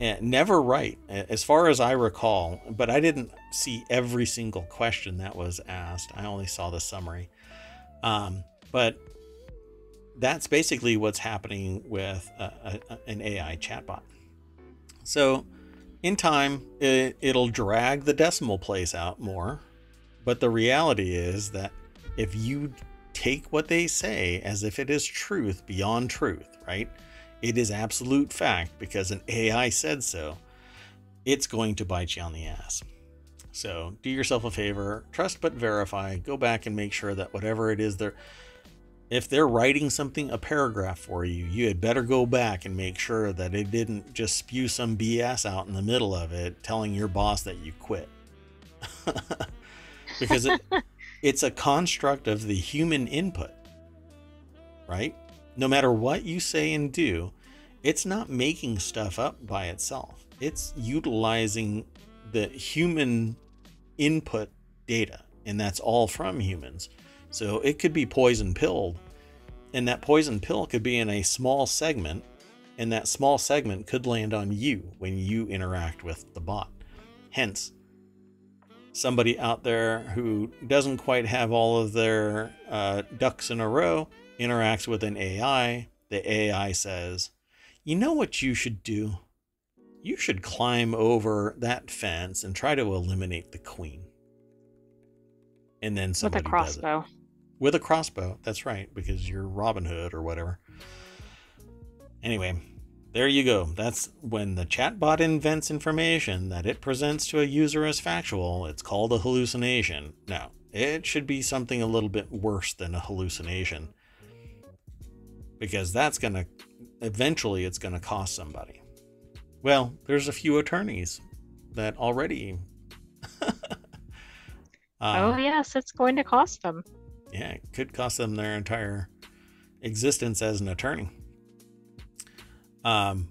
and never right, as far as I recall, but I didn't see every single question that was asked. I only saw the summary. Um, but that's basically what's happening with a, a, an AI chatbot. So, in time, it, it'll drag the decimal place out more. But the reality is that if you take what they say as if it is truth beyond truth, right? It is absolute fact because an AI said so. It's going to bite you on the ass. So do yourself a favor, trust but verify. Go back and make sure that whatever it is they're if they're writing something a paragraph for you, you had better go back and make sure that it didn't just spew some BS out in the middle of it telling your boss that you quit. because it it's a construct of the human input. Right? No matter what you say and do, it's not making stuff up by itself. It's utilizing the human input data, and that's all from humans. So it could be poison pilled, and that poison pill could be in a small segment, and that small segment could land on you when you interact with the bot. Hence, somebody out there who doesn't quite have all of their uh, ducks in a row interacts with an AI. The AI says, You know what you should do? You should climb over that fence and try to eliminate the queen. And then somebody
with a crossbow.
Does it. With a crossbow, that's right, because you're Robin Hood or whatever. Anyway, there you go. That's when the chatbot invents information that it presents to a user as factual. It's called a hallucination. Now, it should be something a little bit worse than a hallucination because that's going to eventually it's going to cost somebody. Well, there's a few attorneys that already
uh, Oh yes, it's going to cost them.
Yeah, it could cost them their entire existence as an attorney. Um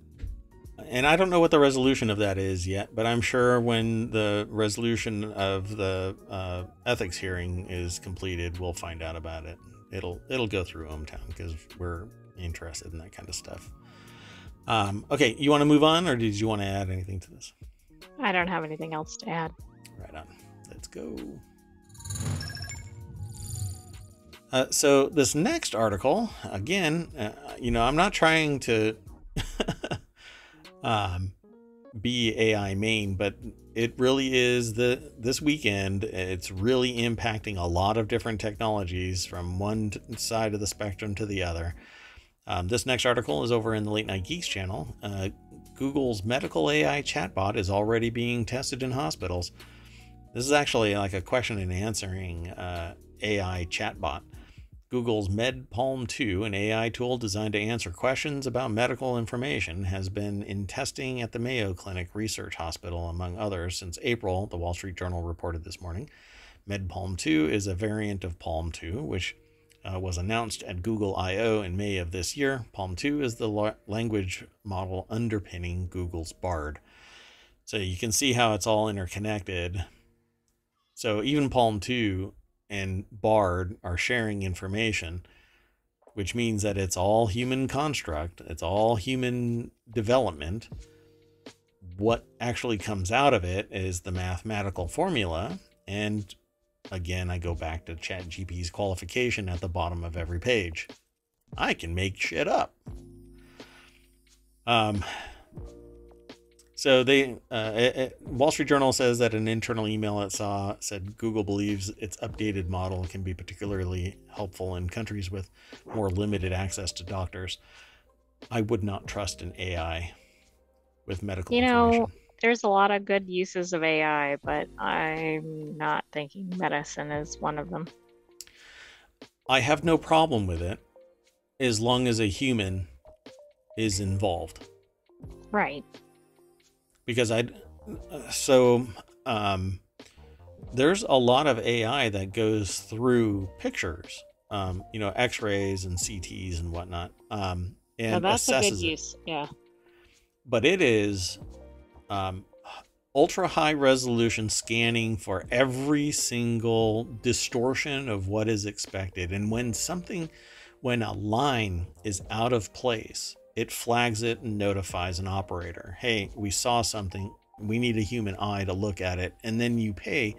and I don't know what the resolution of that is yet, but I'm sure when the resolution of the uh, ethics hearing is completed, we'll find out about it. It'll it'll go through ohmTown because we're interested in that kind of stuff. Um, okay, you want to move on, or did you want to add anything to this?
I don't have anything else to add.
Right on. Let's go. Uh, so this next article, again, uh, you know, I'm not trying to um, be AI main, but it really is the this weekend. It's really impacting a lot of different technologies from one side of the spectrum to the other. Um, this next article is over in the Late Nite Geeks channel. Uh, Google's medical AI chatbot is already being tested in hospitals. This is actually like a question and answering uh, AI chatbot. Google's MedPalm 2, an AI tool designed to answer questions about medical information, has been in testing at the Mayo Clinic Research Hospital, among others, since April, the Wall Street Journal reported this morning. MedPalm 2 is a variant of Palm 2, which uh, was announced at Google I/O in May of this year. Palm 2 is the la- language model underpinning Google's Bard. So you can see how it's all interconnected. So even Palm 2 and Bard are sharing information, which means that it's all human construct, it's all human development. What actually comes out of it is the mathematical formula and Again, I go back to ChatGPT's qualification at the bottom of every page. I can make shit up. Um, so they, uh, it, it, Wall Street Journal says that an internal email it saw said Google believes its updated model can be particularly helpful in countries with more limited access to doctors. I would not trust an AI with medical
you
know,
there's a lot of good uses of AI, but I'm not thinking medicine is one of them.
I have no problem with it as long as a human is involved.
Right.
Because I, so, um, there's a lot of AI that goes through pictures, um, you know, X-rays and CTs and whatnot, um, and
Now that's a good
assesses it.
Yeah.
But it is um, ultra high resolution scanning for every single distortion of what is expected. And when something, when a line is out of place, it flags it and notifies an operator. Hey, we saw something. We need a human eye to look at it. And then you pay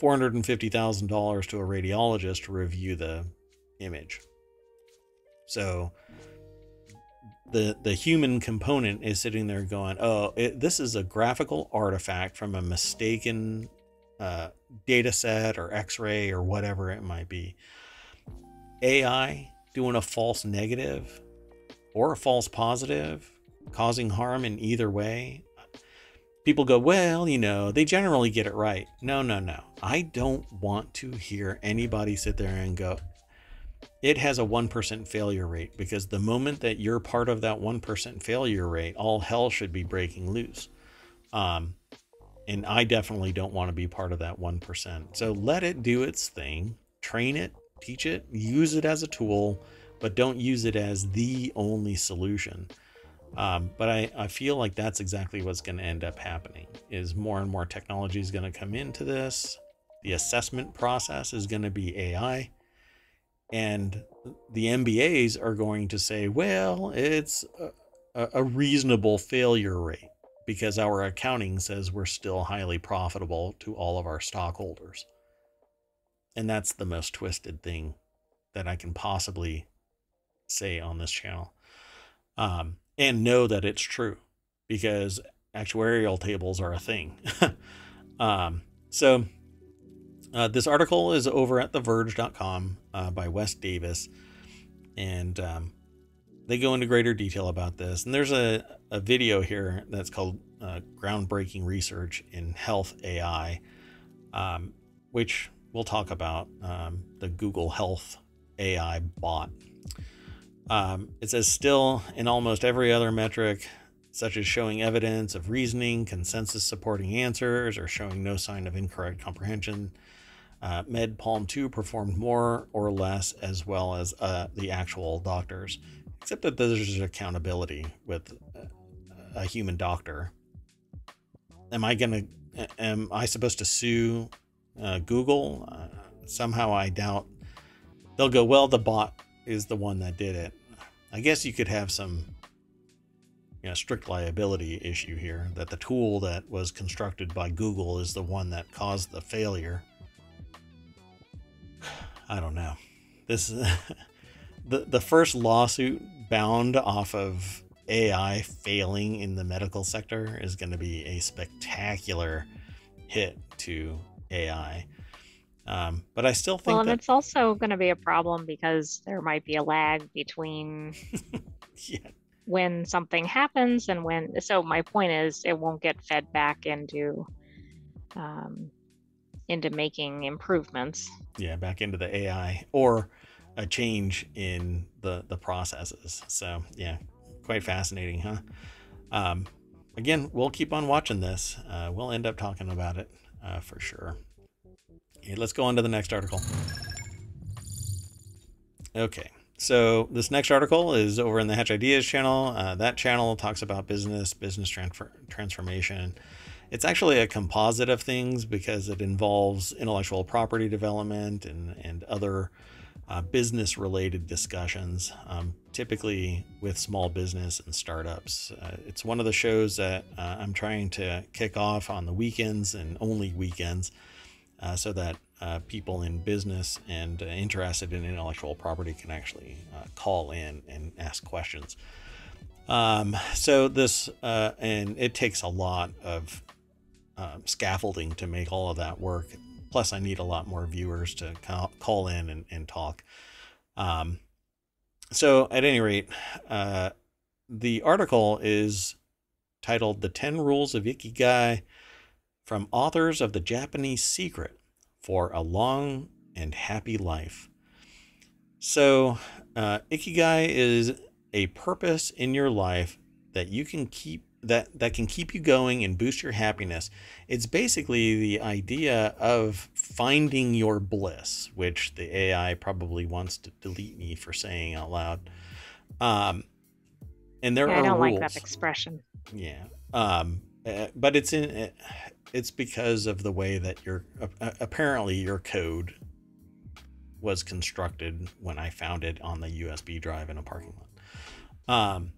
$450,000 to a radiologist to review the image. So the the human component is sitting there going, "Oh, it, this is a graphical artifact from a mistaken uh, data set or X-ray or whatever it might be." AI doing a false negative or a false positive, causing harm in either way. People go, well, you know, they generally get it right. No, no, no. I don't want to hear anybody sit there and go, it has a 1% failure rate because the moment that you're part of that 1% failure rate, all hell should be breaking loose. Um, and I definitely don't want to be part of that 1%. So let it do its thing, train it, teach it, use it as a tool, but don't use it as the only solution. Um, but I, I feel like that's exactly what's going to end up happening is more and more technology is going to come into this. The assessment process is going to be AI and the MBAs are going to say, well, it's a, a, reasonable failure rate because our accounting says we're still highly profitable to all of our stockholders. And that's the most twisted thing that I can possibly say on this channel. Um, and know that it's true because actuarial tables are a thing. um, so, uh, this article is over at TheVerge.com uh, by Wes Davis, and um, they go into greater detail about this. And there's a, a video here that's called uh, Groundbreaking Research in Health AI, um, which we'll talk about um, the Google Health AI bot. Um, it says, still in almost every other metric, such as showing evidence of reasoning, consensus supporting answers, or showing no sign of incorrect comprehension. Uh, Med Palm 2 performed more or less as well as uh, the actual doctors, except that there's accountability with a human doctor. Am I gonna? Am I supposed to sue uh, Google? Uh, somehow I doubt they'll go. Well, the bot is the one that did it. I guess you could have some you know, strict liability issue here that the tool that was constructed by Google is the one that caused the failure. I don't know. This the the first lawsuit bound off of AI failing in the medical sector is going to be a spectacular hit to AI. Um, but I still think
Well, and
that
it's also going to be a problem because there might be a lag between
yeah,
when something happens and when. So my point is, it won't get fed back into um, into making improvements.
yeah, back into the AI or a change in the the processes. So yeah, quite fascinating, huh? Um, again, we'll keep on watching this. Uh, we'll end up talking about it uh, for sure. Let's go on to the next article. Okay, so this next article is over in the Hatch Ideas channel. Uh, that channel talks about business, business transfer, transformation. It's actually a composite of things because it involves intellectual property development and, and other uh, business related discussions, um, typically with small business and startups. Uh, it's one of the shows that uh, I'm trying to kick off on the weekends and only weekends uh, so that uh, people in business and uh, interested in intellectual property can actually uh, call in and ask questions. Um, so this, uh, and it takes a lot of um, scaffolding to make all of that work. Plus, I need a lot more viewers to call, in and, and talk. Um, so, at any rate, the article is titled The 10 Rules of Ikigai from authors of The Japanese Secret for a Long and Happy Life. So, uh, Ikigai is a purpose in your life that you can keep that that can keep you going and boost your happiness. It's basically the idea of finding your bliss, which the AI probably wants to delete me for saying out loud. Um, and there
Yeah,
are
I don't
rules.
like that expression.
Yeah. Um, uh, but it's in uh, it's because of the way that your apparently your code was constructed when I found it on the USB drive in a parking lot. Um,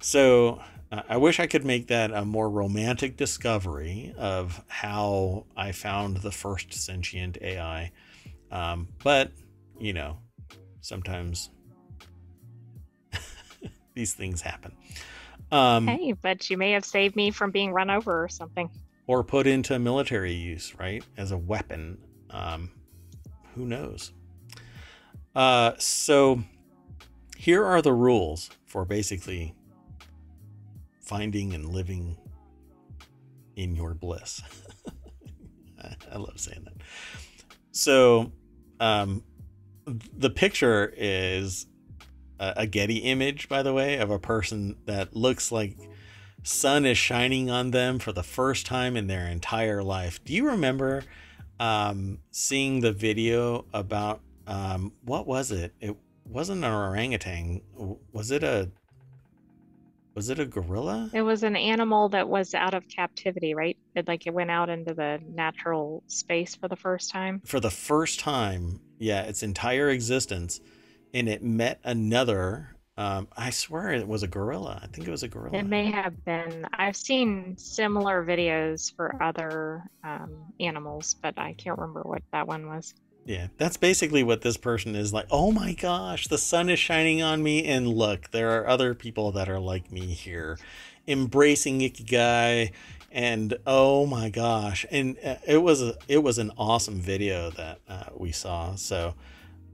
so uh, I wish I could make that a more romantic discovery of how I found the first sentient AI. Um, but you know, sometimes these things happen. Um,
Hey, but you may have saved me from being run over or something.
Or put into military use, right? As a weapon. Um, who knows? Uh, so here are the rules for basically finding and living in your bliss. I- love saying that. So, um, the picture is a, a Getty image, by the way, of a person that looks like sun is shining on them for the first time in their entire life. Do you remember um, seeing the video about um, what was it? It wasn't an orangutan. Was it a was it a gorilla?
It was an animal that was out of captivity, right? It like it went out into the natural space for the first time.
For the first time, yeah, its entire existence, and it met another. Um, I swear it was a gorilla. I think it was a gorilla.
It may have been. I've seen similar videos for other um, animals, but I can't remember what that one was.
Yeah, that's basically what this person is like. Oh my gosh, the sun is shining on me, and look, there are other people that are like me here, embracing Ikigai, and oh my gosh, and uh, it was a, it was an awesome video that uh, we saw. So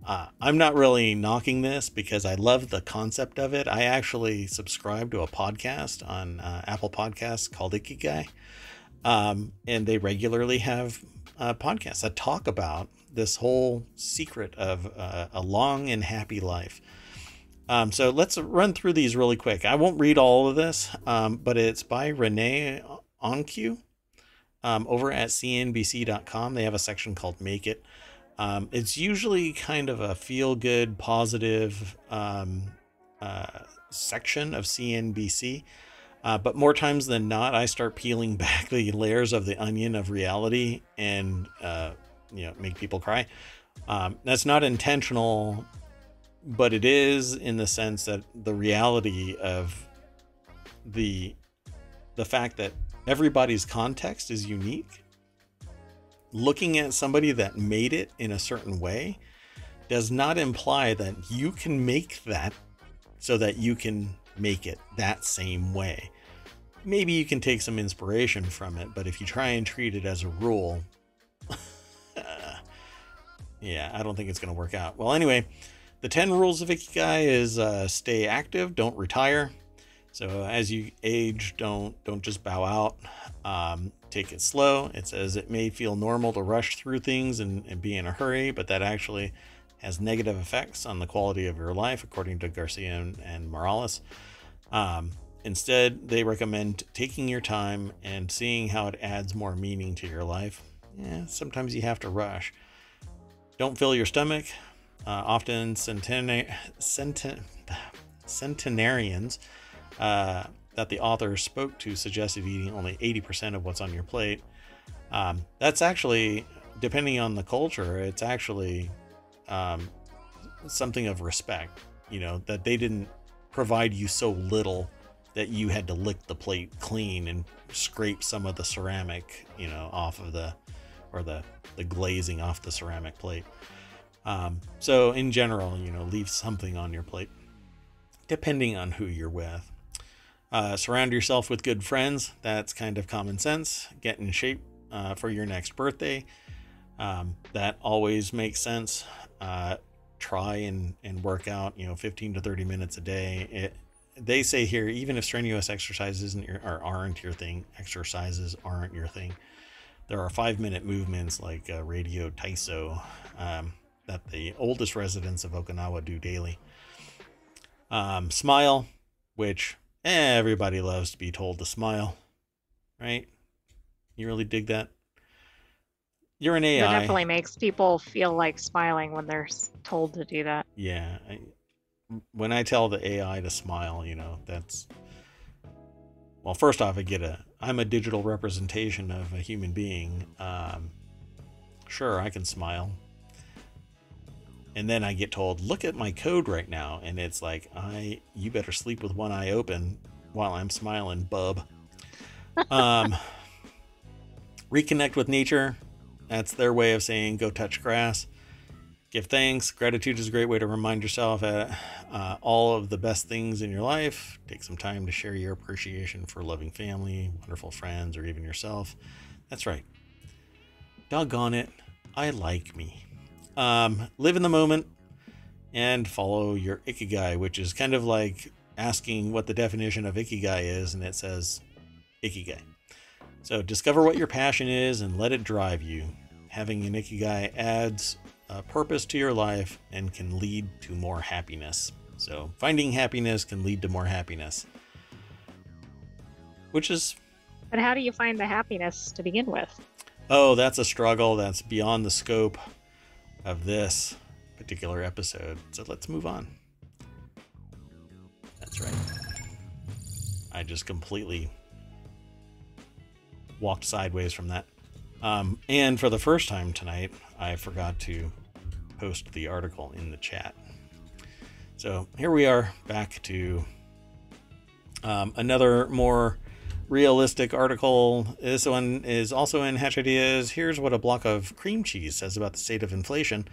uh, I'm not really knocking this because I love the concept of it. I actually subscribe to a podcast on uh, Apple Podcasts called Ikigai, um, and they regularly have uh, podcasts that talk about this whole secret of uh, a long and happy life. Um, so let's run through these really quick. I won't read all of this, um, but it's by Renee Onque um, over at cnbc.com. They have a section called Make It. Um, it's usually kind of a feel good, positive um, uh, section of CNBC. Uh, but more times than not, I start peeling back the layers of the onion of reality and uh, you know make people cry. Um, that's not intentional, but it is in the sense that the reality of the the fact that everybody's context is unique. Looking at somebody that made it in a certain way does not imply that you can make that so that you can make it that same way. Maybe you can take some inspiration from it, but if you try and treat it as a rule, yeah, I don't think it's going to work out. Well, anyway, the 10 rules of Ikigai is uh, stay active, don't retire. So as you age, don't don't just bow out. Um, take it slow. It says it may feel normal to rush through things and, and be in a hurry, but that actually has negative effects on the quality of your life, according to Garcia and, and Miralles. Um, instead, they recommend taking your time and seeing how it adds more meaning to your life. Yeah, sometimes you have to rush. Don't fill your stomach. Uh, often centena- centen- centenarians uh, that the author spoke to suggested eating only 80% of what's on your plate. Um, that's actually, depending on the culture, it's actually um, something of respect, you know, that they didn't provide you so little that you had to lick the plate clean and scrape some of the ceramic, you know, off of the, or the, the glazing off the ceramic plate. Um, so in general, you know, leave something on your plate, depending on who you're with. Uh, surround yourself with good friends. That's kind of common sense. Get in shape uh, for your next birthday. Um, that always makes sense. Uh, try and, and work out, you know, 15 to 30 minutes a day. It, they say here, even if strenuous exercise isn't your, or aren't your thing, exercises aren't your thing. There are five minute movements like uh, radio Taiso um, that the oldest residents of Okinawa do daily. Um, smile, which everybody loves to be told to smile, right? You really dig that? You're an AI.
It definitely makes people feel like smiling when they're told to do that.
Yeah. I, when I tell the AI to smile, you know, that's well, first off, I get a I'm a digital representation of a human being. Um, sure, I can smile. And then I get told, "Look at my code right now," and it's like, "I you better sleep with one eye open while I'm smiling, bub." um, reconnect with nature. That's their way of saying go touch grass. Give thanks. Gratitude is a great way to remind yourself at uh, all of the best things in your life. Take some time to share your appreciation for loving family, wonderful friends, or even yourself. That's right. Doggone it. I like me. Um, live in the moment and follow your ikigai, which is kind of like asking what the definition of ikigai is, and it says ikigai. So discover what your passion is and let it drive you. Having an ikigai adds a purpose to your life and can lead to more happiness. So finding happiness can lead to more happiness. Which is
But how do you find the happiness to begin with?
Oh, that's a struggle that's beyond the scope of this particular episode. So let's move on. That's right. I just completely walked sideways from that. Um, and for the first time tonight, I forgot to post the article in the chat. So here we are back to um, another more realistic article. This one is also in Hatch Ideas. Here's what a block of cream cheese says about the state of inflation.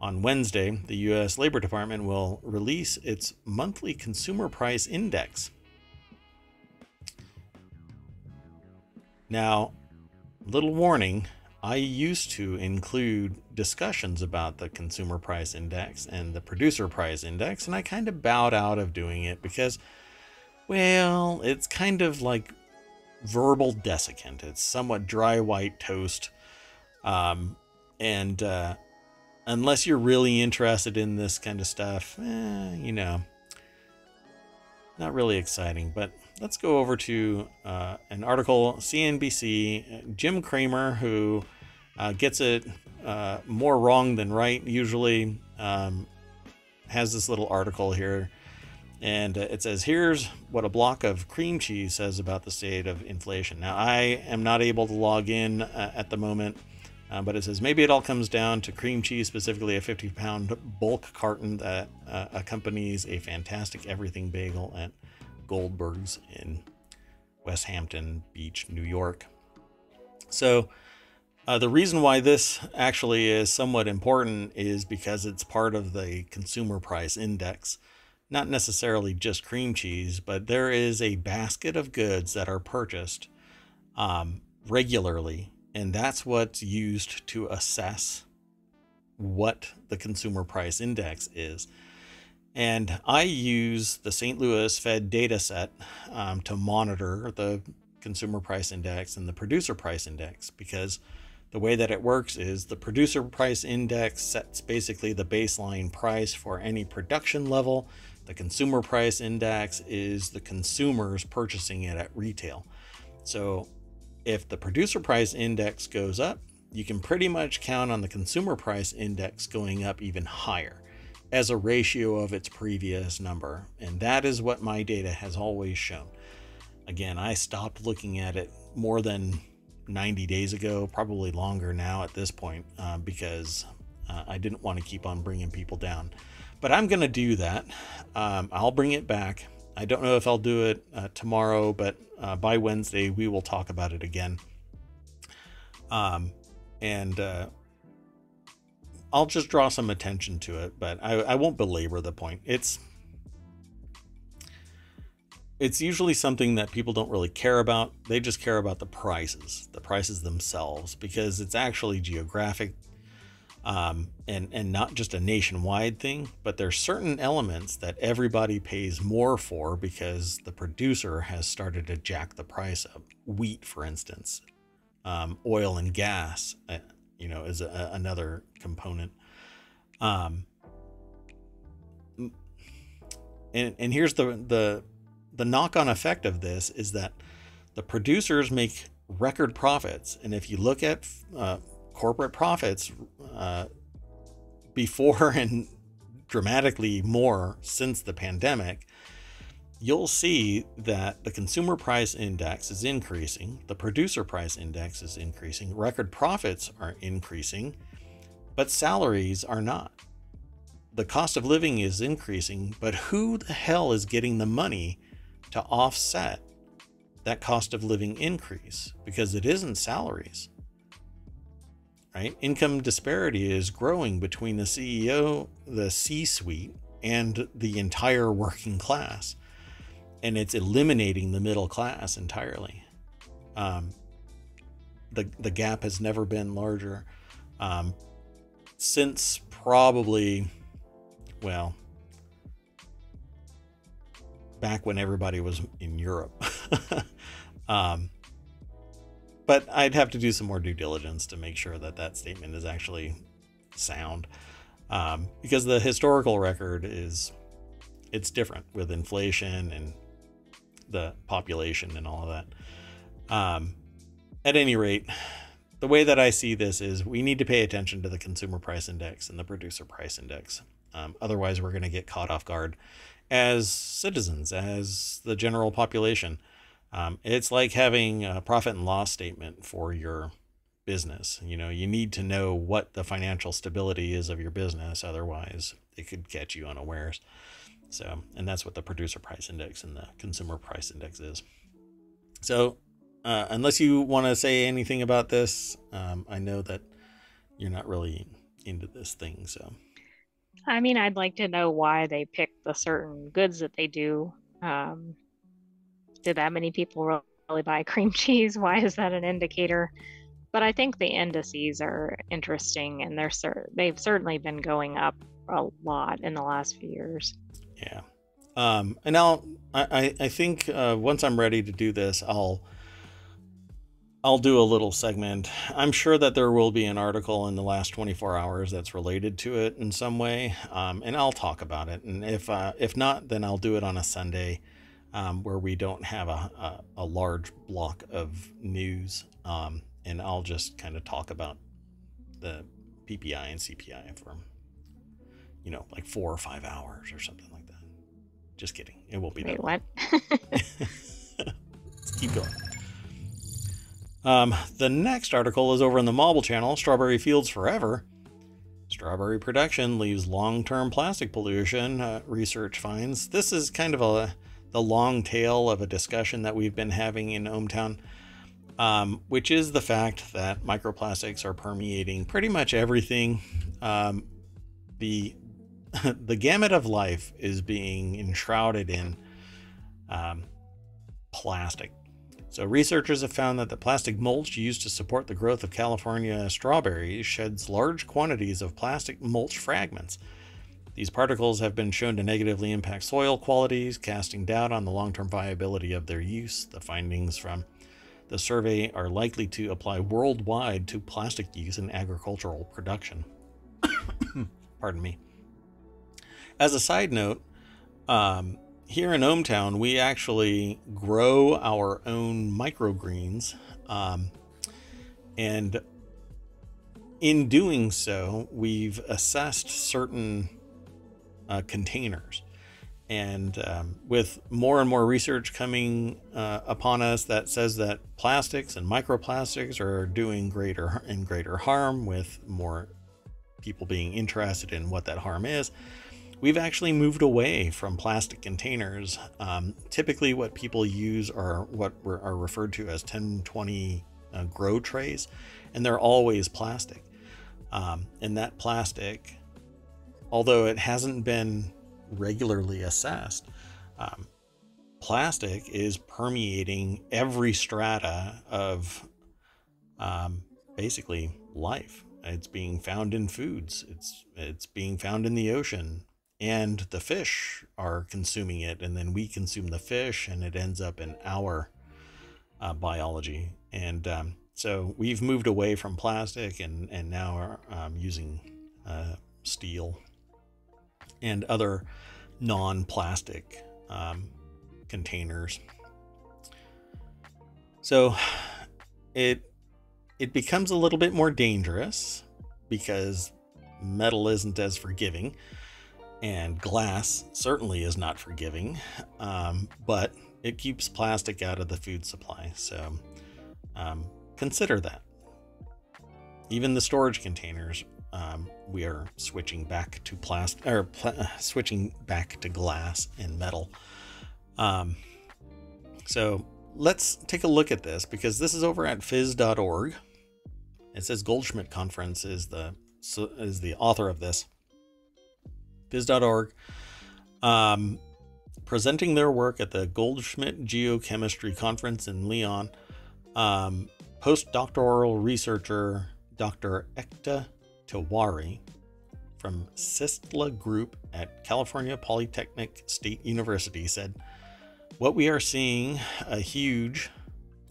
On Wednesday, the U.S. Labor Department will release its monthly consumer price index. Now, little warning I used to include discussions about the consumer price index and the producer price index, and I kind of bowed out of doing it because, well, it's kind of like verbal desiccant. It's somewhat dry white toast. Um, and uh, unless you're really interested in this kind of stuff, eh, you know, not really exciting. But let's go over to uh, an article, CNBC. Jim Cramer, who uh, gets it uh, more wrong than right, usually um, has this little article here. And uh, it says, here's what a block of cream cheese says about the state of inflation. Now, I am not able to log in uh, at the moment, uh, but it says maybe it all comes down to cream cheese, specifically a 50 pound bulk carton that uh, accompanies a fantastic everything bagel at Goldberg's in Westhampton Beach, New York. So, uh, the reason why this actually is somewhat important is because it's part of the consumer price index. Not necessarily just cream cheese, but there is a basket of goods that are purchased um, regularly, and that's what's used to assess what the consumer price index is. And I use the St. Louis Fed data set um, to monitor the consumer price index and the producer price index because the way that it works is the producer price index sets basically the baseline price for any production level. The consumer price index is the consumers purchasing it at retail. So if the producer price index goes up, you can pretty much count on the consumer price index going up even higher as a ratio of its previous number. And that is what my data has always shown. Again, I stopped looking at it more than 90 days ago, probably longer now at this point, uh, because uh, I didn't want to keep on bringing people down. But I'm going to do that. Um, I'll bring it back. I don't know if I'll do it uh, tomorrow, but uh, by Wednesday, we will talk about it again. Um, and uh, I'll just draw some attention to it, but I, I won't belabor the point. It's it's usually something that people don't really care about. They just care about the prices, the prices themselves, because it's actually geographic Um, and and not just a nationwide thing, but there's certain elements that everybody pays more for because the producer has started to jack the price up. Wheat, for instance, um, oil and gas, uh, you know, is a, another component. Um, and and here's the the the knock-on effect of this is that the producers make record profits, and if you look at uh, corporate profits uh, before and dramatically more since the pandemic, you'll see that the consumer price index is increasing, the producer price index is increasing, record profits are increasing, but salaries are not. The cost of living is increasing, but who the hell is getting the money to offset that cost of living increase? Because it isn't salaries. Right? Income disparity is growing between the CEO, the C suite, and the entire working class and it's eliminating the middle class entirely. Um, the the gap has never been larger um, since probably, well, back when everybody was in Europe. um, but I'd have to do some more due diligence to make sure that that statement is actually sound, um, because the historical record is it's different with inflation and the population and all of that. Um, at any rate, the way that I see this is we need to pay attention to the consumer price index and the producer price index. Um, otherwise, we're going to get caught off guard as citizens, as the general population. Um, it's like having a profit and loss statement for your business. You know, you need to know what the financial stability is of your business. Otherwise, it could catch you unawares. So, and that's what the producer price index and the consumer price index is. So, uh, unless you want to say anything about this, um, I know that you're not really into this thing. So,
I mean, I'd like to know why they pick the certain goods that they do. Um, did that many people really buy cream cheese? Why is that an indicator? But I think the indices are interesting, and they're they've certainly been going up a lot in the last few years.
Yeah. Um, and I'll, I, I think uh, once I'm ready to do this, I'll, I'll do a little segment. I'm sure that there will be an article in the last 24 hours that's related to it in some way, um, and I'll talk about it. And if uh, if not, then I'll do it on a Sunday um, where we don't have a, a, a large block of news, um, and I'll just kind of talk about the PPI and CPI for you know like four or five hours or something like that. just kidding. It won't be
Wait,
that.
what?
keep going. Um, the next article is over in the Mobble channel Strawberry Fields Forever. Strawberry production leaves long term plastic pollution, uh, research finds. This is kind of a the long tail of a discussion that we've been having in ohmTown, um, which is the fact that microplastics are permeating pretty much everything. Um, the the gamut of life is being enshrouded in um, plastic. So, researchers have found that the plastic mulch used to support the growth of California strawberries sheds large quantities of plastic mulch fragments. These particles have been shown to negatively impact soil qualities, casting doubt on the long term viability of their use. The findings from the survey are likely to apply worldwide to plastic use in agricultural production. Pardon me. As a side note, um, here in ohmTown, we actually grow our own microgreens. Um, and in doing so, we've assessed certain uh, containers. And um, with more and more research coming uh, upon us that says that plastics and microplastics are doing greater and greater harm, with more people being interested in what that harm is, we've actually moved away from plastic containers. Um, typically, what people use are what are referred to as 1020 uh, grow trays, and they're always plastic. Um, and that plastic, although it hasn't been regularly assessed, um, plastic is permeating every strata of um, basically life It's being found in foods. It's it's being found in the ocean, and the fish are consuming it, and then we consume the fish, and it ends up in our uh, biology. And um, so we've moved away from plastic, and and now are um, using uh, steel and other non-plastic um, containers. So it it becomes a little bit more dangerous because metal isn't as forgiving, and glass certainly is not forgiving. Um, but it keeps plastic out of the food supply, so um, consider that. Even the storage containers, um, we are switching back to plastic or pl- switching back to glass and metal. Um, so let's take a look at this because this is over at phys.org. It says Goldschmidt Conference is the is the author of this. Phys.org, um, presenting their work at the Goldschmidt Geochemistry Conference in Lyon. Um, postdoctoral researcher Dr. Ekta Tiwari from Sistla Group at California Polytechnic State University said, What we are seeing a huge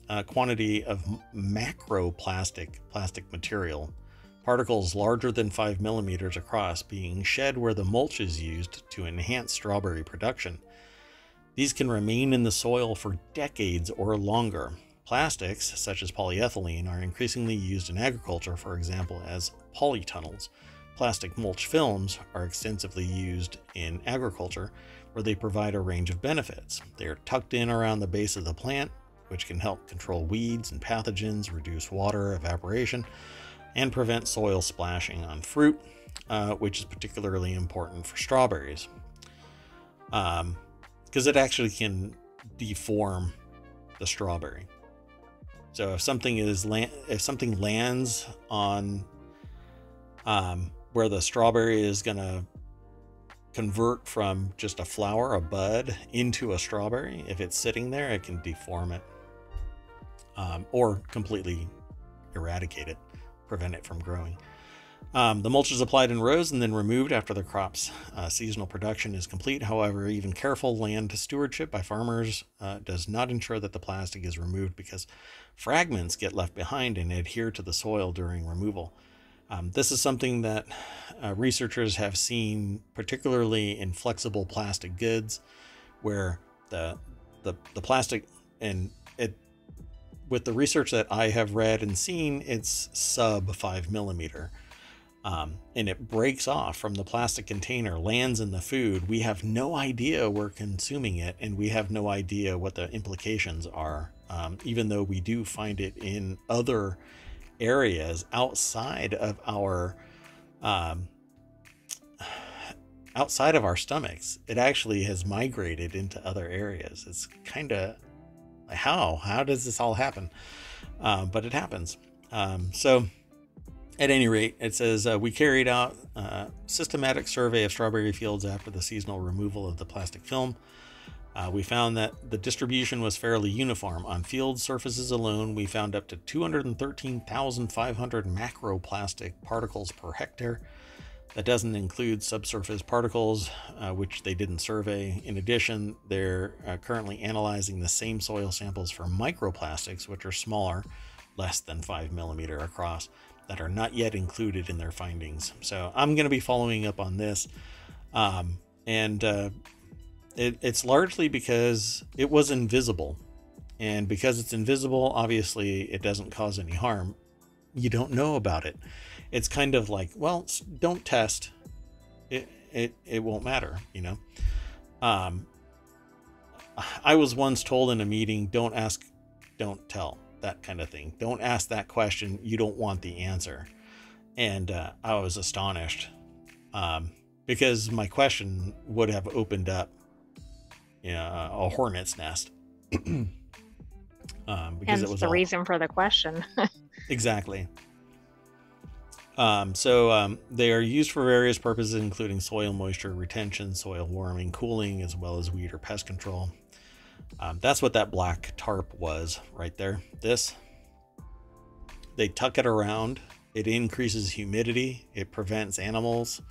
uh, quantity of macroplastic plastic material, particles larger than 5 millimeters across, being shed where the mulch is used to enhance strawberry production. These can remain in the soil for decades or longer. Plastics, such as polyethylene, are increasingly used in agriculture, for example, as polytunnels. Plastic mulch films are extensively used in agriculture, where they provide a range of benefits. They are tucked in around the base of the plant, which can help control weeds and pathogens, reduce water evaporation, and prevent soil splashing on fruit, uh, which is particularly important for strawberries. Because um, it actually can deform the strawberry. So if something is land, if something lands on um, where the strawberry is gonna convert from just a flower, a bud, into a strawberry, if it's sitting there, it can deform it um, or completely eradicate it, prevent it from growing. Um, the mulch is applied in rows and then removed after the crop's uh, seasonal production is complete. However, even careful land stewardship by farmers uh, does not ensure that the plastic is removed because fragments get left behind and adhere to the soil during removal. Um, this is something that uh, researchers have seen, particularly in flexible plastic goods, where the the, the plastic and it with the research that I have read and seen, it's sub five millimeter. Um, and it breaks off from the plastic container, lands in the food. We have no idea we're consuming it, and we have no idea what the implications are, um, even though we do find it in other areas outside of our um, outside of our stomachs. It actually has migrated into other areas. It's kind of how? How does this all happen? Uh, but it happens. Um, so, at any rate, it says uh, we carried out a systematic survey of strawberry fields after the seasonal removal of the plastic film. Uh, we found that the distribution was fairly uniform. On field surfaces alone, we found up to 213,500 macroplastic particles per hectare. That doesn't include subsurface particles, uh, which they didn't survey. In addition, they're uh, currently analyzing the same soil samples for microplastics, which are smaller, less than 5 millimeter across, that are not yet included in their findings. So I'm going to be following up on this. Um, and uh, it, it's largely because it was invisible. And because it's invisible, obviously it doesn't cause any harm. You don't know about it it's kind of like, well, don't test. It it it won't matter, you know. Um, I was once told in a meeting, don't ask, don't tell, that kind of thing. Don't ask that question. You don't want the answer. And uh, I was astonished um, because my question would have opened up you know, a hornet's nest.
um, because Hence it was the all... reason for the question.
exactly. Um, so um, they are used for various purposes, including soil moisture retention, soil warming, cooling, as well as weed or pest control. Um, that's what that black tarp was right there. This, they tuck it around it increases humidity. It prevents animals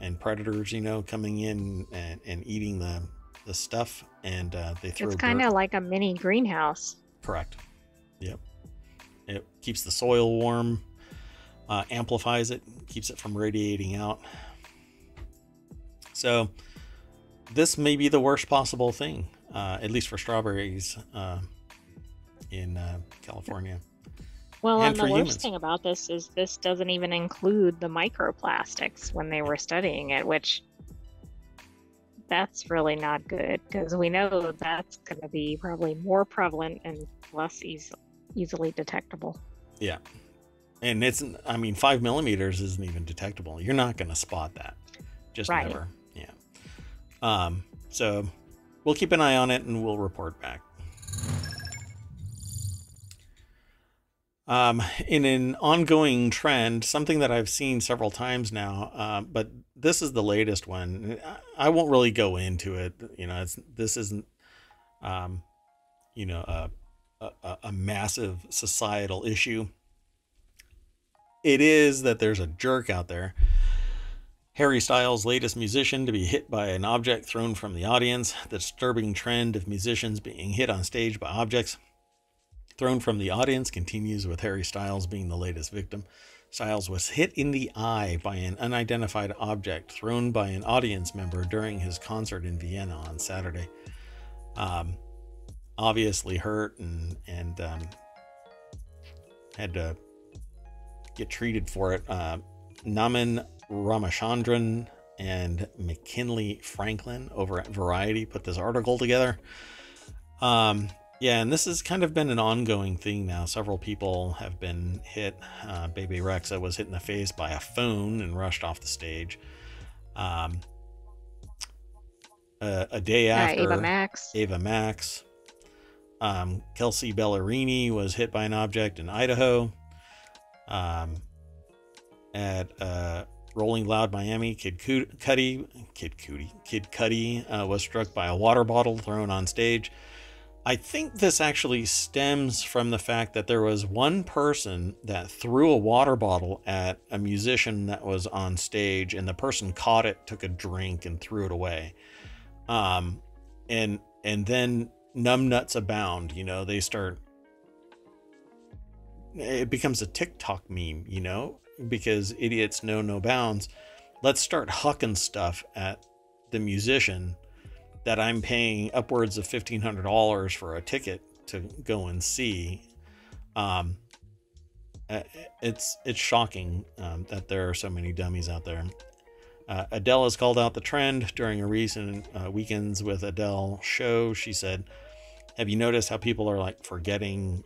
and predators, you know, coming in and, and eating the the stuff. And uh, they throw.
It's kind of like a mini greenhouse.
Correct. Yep. It keeps the soil warm, uh, amplifies it, keeps it from radiating out. So, this may be the worst possible thing, uh, at least for strawberries uh, in uh, California.
Well,
And
and, the worst
humans.
thing about this is this doesn't even include the microplastics when they were studying it, which that's really not good because we know that's going to be probably more prevalent and less eas- easily detectable.
Yeah. And it's, I mean, five millimeters isn't even detectable. You're not going to spot that. Just
Right.
never. Yeah. Um, so we'll keep an eye on it and we'll report back. Um, in an ongoing trend, something that I've seen several times now, uh, but this is the latest one. I- won't really go into it. You know, it's this isn't, um, you know, a, a, a massive societal issue. It is that there's a jerk out there, Harry Styles' latest musician, to be hit by an object thrown from the audience. The disturbing trend of musicians being hit on stage by objects thrown from the audience continues with Harry Styles being the latest victim. Styles was hit in the eye by an unidentified object thrown by an audience member during his concert in Vienna on Saturday. Um, obviously hurt and and um, had to get treated for it. Uh, Naman Ramachandran and McKinley Franklin over at Variety put this article together. Um, yeah, and this has kind of been an ongoing thing now. Several people have been hit. Uh, Bebe Rexha was hit in the face by a phone and rushed off the stage. Um, uh, a day after,
Ava Max.
Ava Max. Um, Kelsea Ballerini was hit by an object in Idaho. Um, at uh, Rolling Loud Miami, Kid Cu- Cudi, Kid Cudi, Kid Cudi uh, was struck by a water bottle thrown on stage. I think this actually stems from the fact that there was one person that threw a water bottle at a musician that was on stage, and the person caught it, took a drink, and threw it away. Um, and and then numbnuts abound. You know, they start. It becomes a TikTok meme, you know, because idiots know no bounds. Let's start hucking stuff at the musician that I'm paying upwards of fifteen hundred dollars for a ticket to go and see. Um, uh, it's it's shocking um, that there are so many dummies out there. Uh, Adele has called out the trend during a recent uh, weekends with Adele show. She said, "Have you noticed how people are like forgetting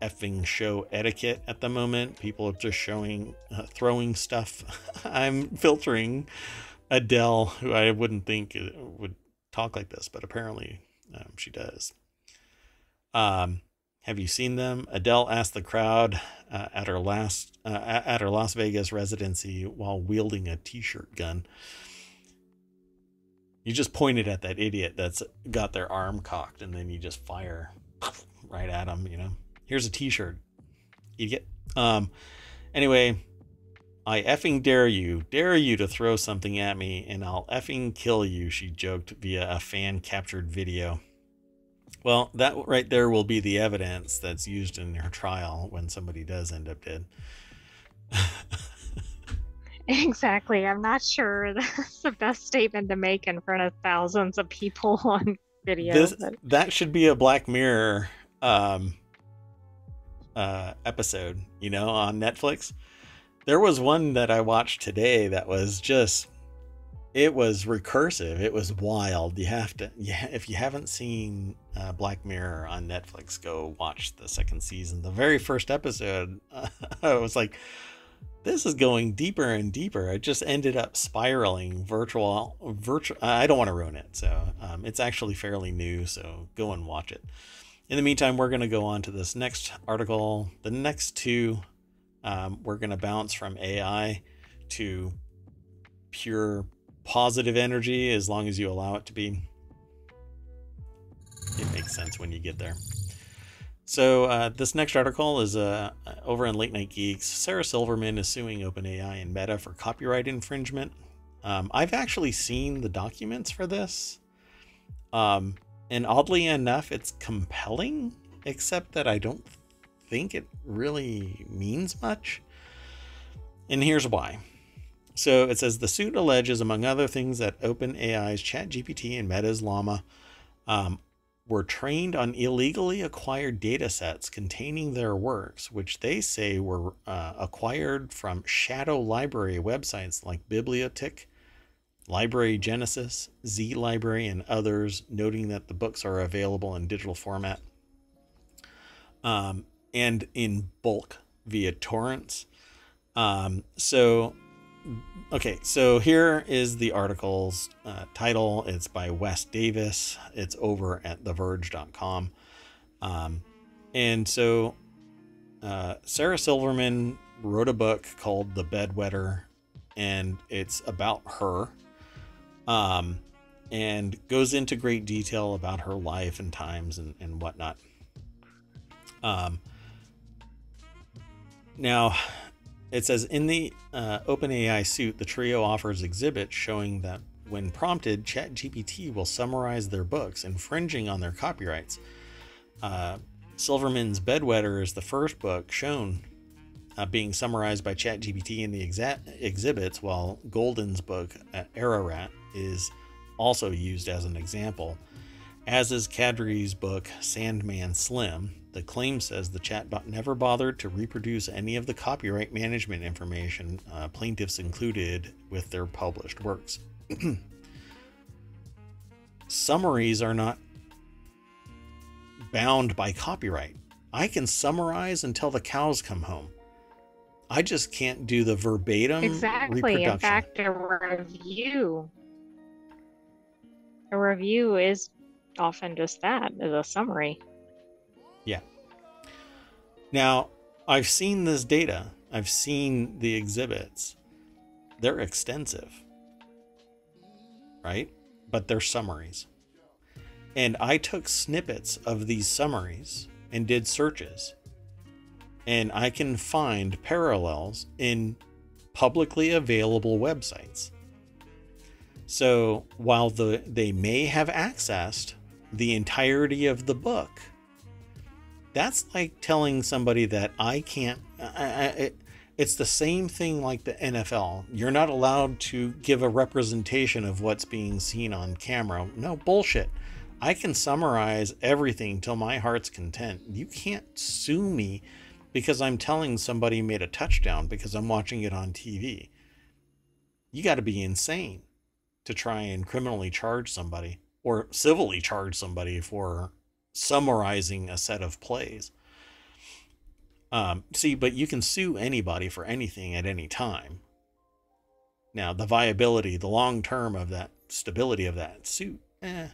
effing show etiquette at the moment? People are just showing uh, throwing stuff. I'm filtering Adele, who I wouldn't think uh, would talk like this, but apparently um, she does. Um, have you seen them? Adele asked the crowd uh, at her last uh, at her Las Vegas residency while wielding a T-shirt gun. You just pointed at that idiot that's got their arm cocked, and then you just fire right at him. You know, here's a T-shirt, idiot. Um, anyway, I effing dare you, dare you to throw something at me, and I'll effing kill you, she joked via a fan captured video. Well, that right there will be the evidence that's used in her trial when somebody does end up dead.
Exactly. I'm not sure that's the best statement to make in front of thousands of people on video.
this
but-
that should be a Black Mirror um uh episode, you know, on Netflix. There was one that I watched today that was just it was recursive. It was wild. You have to yeah, if you haven't seen uh, Black Mirror on Netflix, go watch the second season. The very first episode, I was like this is going deeper and deeper. It just ended up spiraling virtual virtual I don't want to ruin it. So, um, it's actually fairly new, so go and watch it. In the meantime, we're going to go on to this next article. The next two, um, we're going to bounce from AI to pure positive energy as long as you allow it to be. It makes sense when you get there. So uh, this next article is uh, over in Late Nite Geeks. Sarah Silverman is suing OpenAI and Meta for copyright infringement. Um, I've actually seen the documents for this, um, and oddly enough, it's compelling. Except that I don't think it really means much. And here's why. So it says the suit alleges, among other things, that OpenAI's ChatGPT and Meta's Llama um, were trained on illegally acquired data sets containing their works, which they say were uh, acquired from shadow library websites like Bibliotik, Library Genesis, Z Library, and others, noting that the books are available in digital format um, and in bulk via torrents. Um, so okay, so here is the article's uh, title. It's by Wes Davis. It's over at TheVerge.com. Um, and so uh, Sarah Silverman wrote a book called The Bedwetter, and it's about her. Um, and goes into great detail about her life and times and, and whatnot. Um, now, it says in the uh, OpenAI suit, the trio offers exhibits showing that when prompted, ChatGPT will summarize their books, infringing on their copyrights. Uh, Silverman's Bedwetter is the first book shown uh, being summarized by ChatGPT in the exa- exhibits, while Golden's book, uh, Ararat, is also used as an example, as is Kadrey's book, Sandman Slim, the claim says the chatbot never bothered to reproduce any of the copyright management information uh, plaintiffs included with their published works. Summaries are not bound by copyright. I can summarize until the cows come home. I just can't do the verbatim
exactly. In fact, a review, a review is often just that, is a summary.
Yeah. Now, I've seen this data, I've seen the exhibits. They're extensive, right? But they're summaries. And I took snippets of these summaries and did searches. And I can find parallels in publicly available websites. So while the they may have accessed the entirety of the book, that's like telling somebody that I can't. I, I, it, it's the same thing like the NFL. You're not allowed to give a representation of what's being seen on camera. No bullshit. I can summarize everything till my heart's content. You can't sue me because I'm telling somebody made a touchdown because I'm watching it on TV. You got to be insane to try and criminally charge somebody or civilly charge somebody for summarizing a set of plays. Um, see, but you can sue anybody for anything at any time. Now, the viability, the long term of that stability of that suit, eh.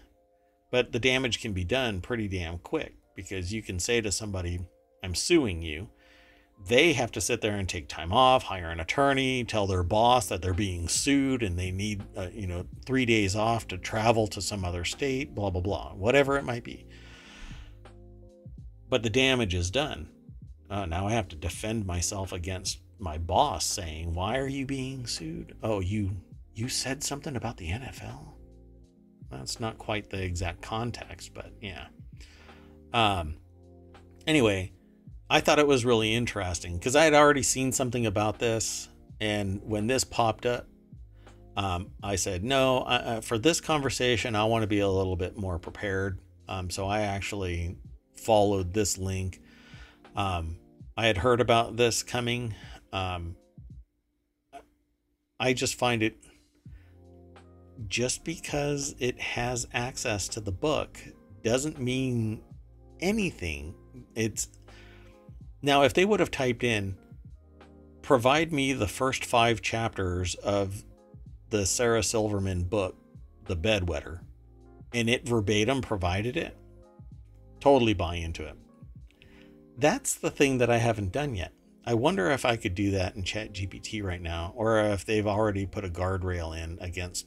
But the damage can be done pretty damn quick because you can say to somebody, I'm suing you. They have to sit there and take time off, hire an attorney, tell their boss that they're being sued and they need, uh, you know, three days off to travel to some other state, blah, blah, blah, whatever it might be but the damage is done. Uh, now I have to defend myself against my boss saying, "Why are you being sued?" Oh, you you said something about the NFL. That's not quite the exact context, but yeah. Um. Anyway, I thought it was really interesting because I had already seen something about this, and when this popped up, um, I said, "No, uh, for this conversation, I want to be a little bit more prepared." Um, so I actually followed this link. Um, I had heard about this coming. Um, I just find it just because it has access to the book doesn't mean anything. It's now, if they would have typed in, provide me the first five chapters of the Sarah Silverman book, The Bedwetter, and it verbatim provided it, totally buy into it. That's the thing that I haven't done yet. I wonder if I could do that in ChatGPT right now, or if they've already put a guardrail in against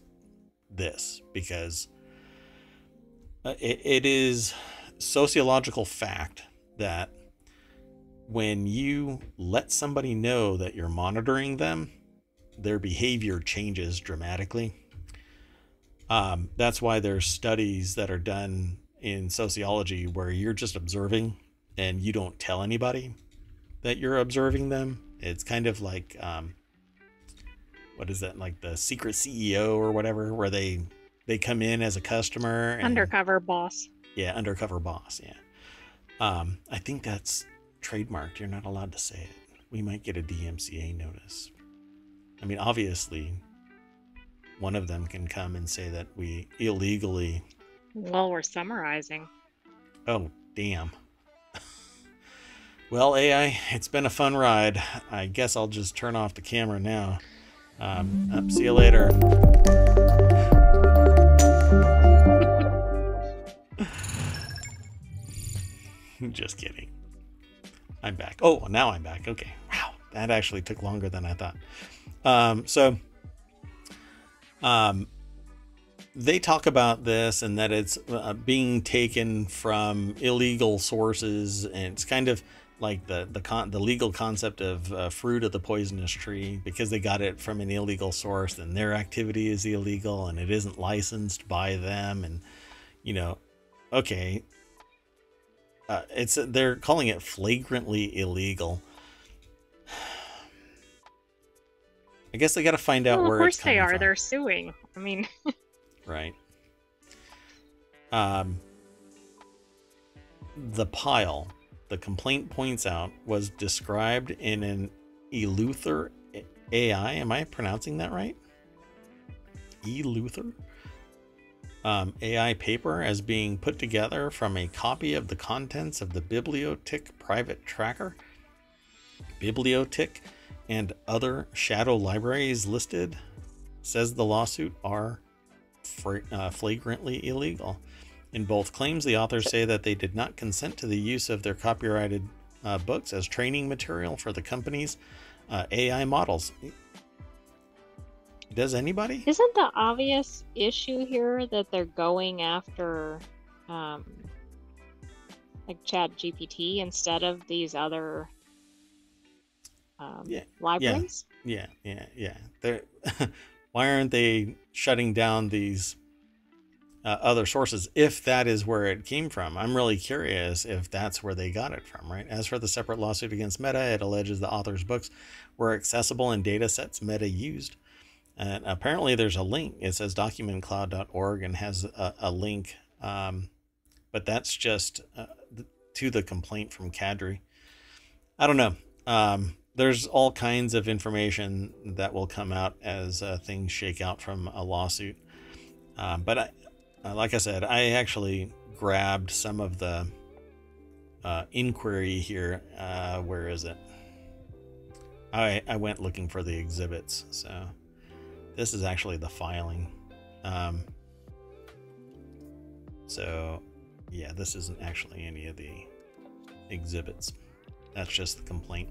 this, because uh, it, it is sociological fact that when you let somebody know that you're monitoring them, their behavior changes dramatically. Um, that's why there's studies that are done in sociology where you're just observing and you don't tell anybody that you're observing them. It's kind of like um, what is that like the secret CEO or whatever, where they they come in as a customer. And,
undercover boss.
Yeah, undercover boss. Yeah. Um, I think that's trademarked. You're not allowed to say it. We might get a DMCA notice. I mean, obviously, one of them can come and say that we illegally.
Well, we're summarizing.
Oh, damn. well, AI, it's been a fun ride. I guess I'll just turn off the camera now. Um, up, see you later. just kidding. I'm back. Oh, now I'm back. Okay. Wow. That actually took longer than I thought. Um, so, um, they talk about this and that it's uh, being taken from illegal sources, and it's kind of like the the con- the legal concept of uh, fruit of the poisonous tree because they got it from an illegal source, and their activity is illegal and it isn't licensed by them, and you know, okay, uh, it's they're calling it flagrantly illegal. I guess they got to find out
well,
where.
Of course they are.
From.
They're suing. I mean.
right. Um. The pile, the complaint points out, was described in an Eleuther AI. Am I pronouncing that right? Eleuther um, AI paper as being put together from a copy of the contents of the Bibliotik private tracker. Bibliotik and other shadow libraries listed, says the lawsuit, are uh, flagrantly illegal. In both claims, the authors say that they did not consent to the use of their copyrighted uh, books as training material for the company's uh, AI models. Does anybody?
Isn't the obvious issue here that they're going after um, like Chat GPT instead of these other um, yeah, libraries?
Yeah, yeah, yeah. They're, why aren't they shutting down these uh, other sources if that is where it came from? I'm really curious if that's where they got it from, right? As for the separate lawsuit against Meta, it alleges the author's books were accessible in data sets Meta used. And apparently, there's a link. It says documentcloud.org and has a, a link, um, but that's just uh, to the complaint from Kadrey. I don't know. Um, there's all kinds of information that will come out as uh, things shake out from a lawsuit. Uh, but I, uh, like I said, I actually grabbed some of the uh, inquiry here. Uh, where is it? I I went looking for the exhibits, so. This is actually the filing. Um, so, yeah, this isn't actually any of the exhibits. That's just the complaint.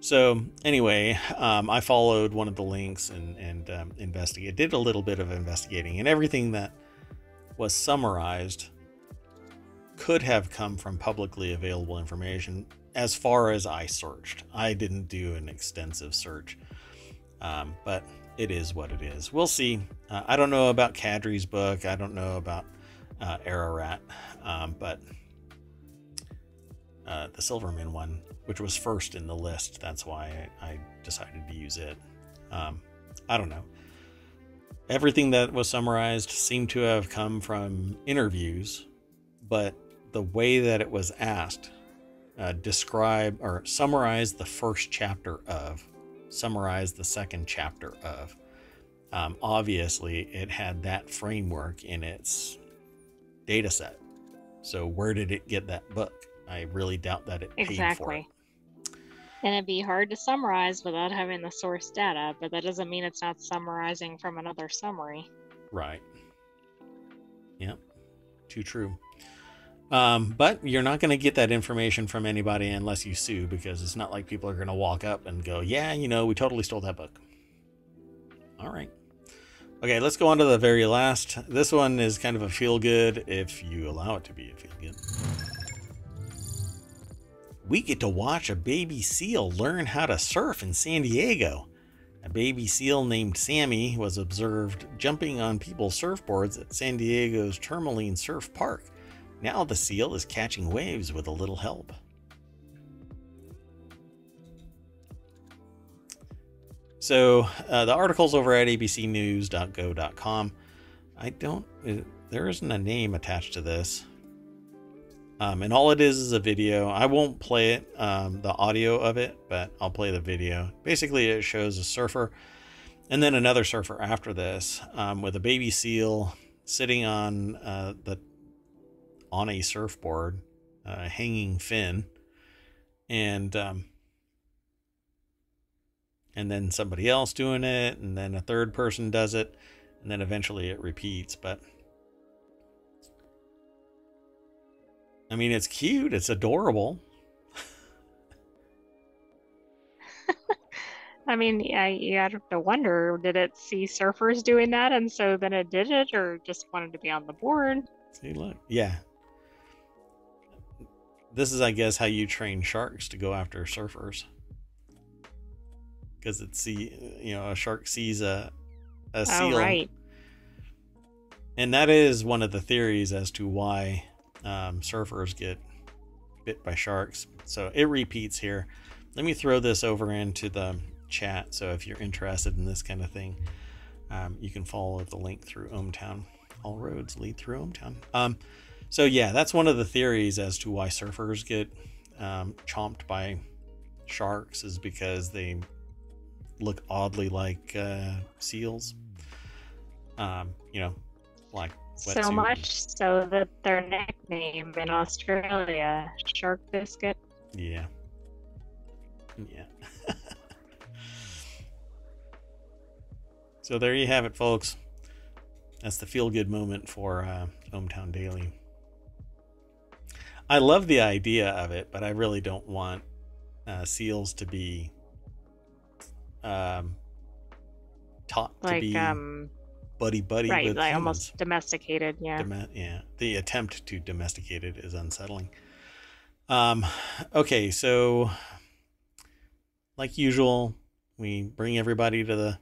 So, anyway, um, I followed one of the links and, and um, investigated, did a little bit of investigating, and everything that was summarized could have come from publicly available information as far as I searched. I didn't do an extensive search. Um, but it is what it is. We'll see. Uh, I don't know about Kadrey's book. I don't know about uh, Ararat, um, but uh, the Silverman one, which was first in the list, that's why I, I decided to use it. Um, I don't know. Everything that was summarized seemed to have come from interviews, but the way that it was asked, uh, describe or summarize the first chapter of summarize the second chapter of. Um, obviously, it had that framework in its data set. So, where did it get that book? I really doubt that it paid exactly. for it.
And it'd be hard to summarize without having the source data, but that doesn't mean it's not summarizing from another summary.
Right. Yep. Too true. Um, but you're not going to get that information from anybody unless you sue because it's not like people are going to walk up and go, yeah, you know, we totally stole that book. All right. Okay, let's go on to the very last. This one is kind of a feel good if you allow it to be a feel good. we get to watch a baby seal learn how to surf in San Diego. A baby seal named Sammy was observed jumping on people's surfboards at San Diego's Tourmaline Surf Park. Now the seal is catching waves with a little help. So uh, the article's over at abcnews.go.com. I don't, uh, there isn't a name attached to this. Um, and all it is is a video. I won't play it, um, the audio of it, but I'll play the video. Basically, it shows a surfer and then another surfer after this um, with a baby seal sitting on uh, the on a surfboard, uh, hanging fin, and um, and then somebody else doing it, and then a third person does it, and then eventually it repeats. But I mean, it's cute, it's adorable.
I mean, I, you have to wonder did it see surfers doing that and so then it did it or just wanted to be on the board?
See, look. Yeah. This is, I guess, how you train sharks to go after surfers. Because it's see, you know, a shark sees a a seal,
Oh, right.
and that is one of the theories as to why um, surfers get bit by sharks. So it repeats here. Let me throw this over into the chat. So if you're interested in this kind of thing, um, you can follow the link through ohmTown. All roads lead through ohmTown. Um, so yeah, that's one of the theories as to why surfers get um, chomped by sharks is because they look oddly like uh, seals. Um, you know, like
So much so that their nickname in Australia, Shark Biscuit.
Yeah. Yeah. so there you have it, folks. That's the feel good moment for uh, ohmTown Daily. I love the idea of it, but I really don't want uh, seals to be um, taught to be
um,
buddy buddy
right,
with
like
humans.
almost domesticated. Yeah.
Dome- yeah, the attempt to domesticate it is unsettling. Um, okay, so like usual, we bring everybody to the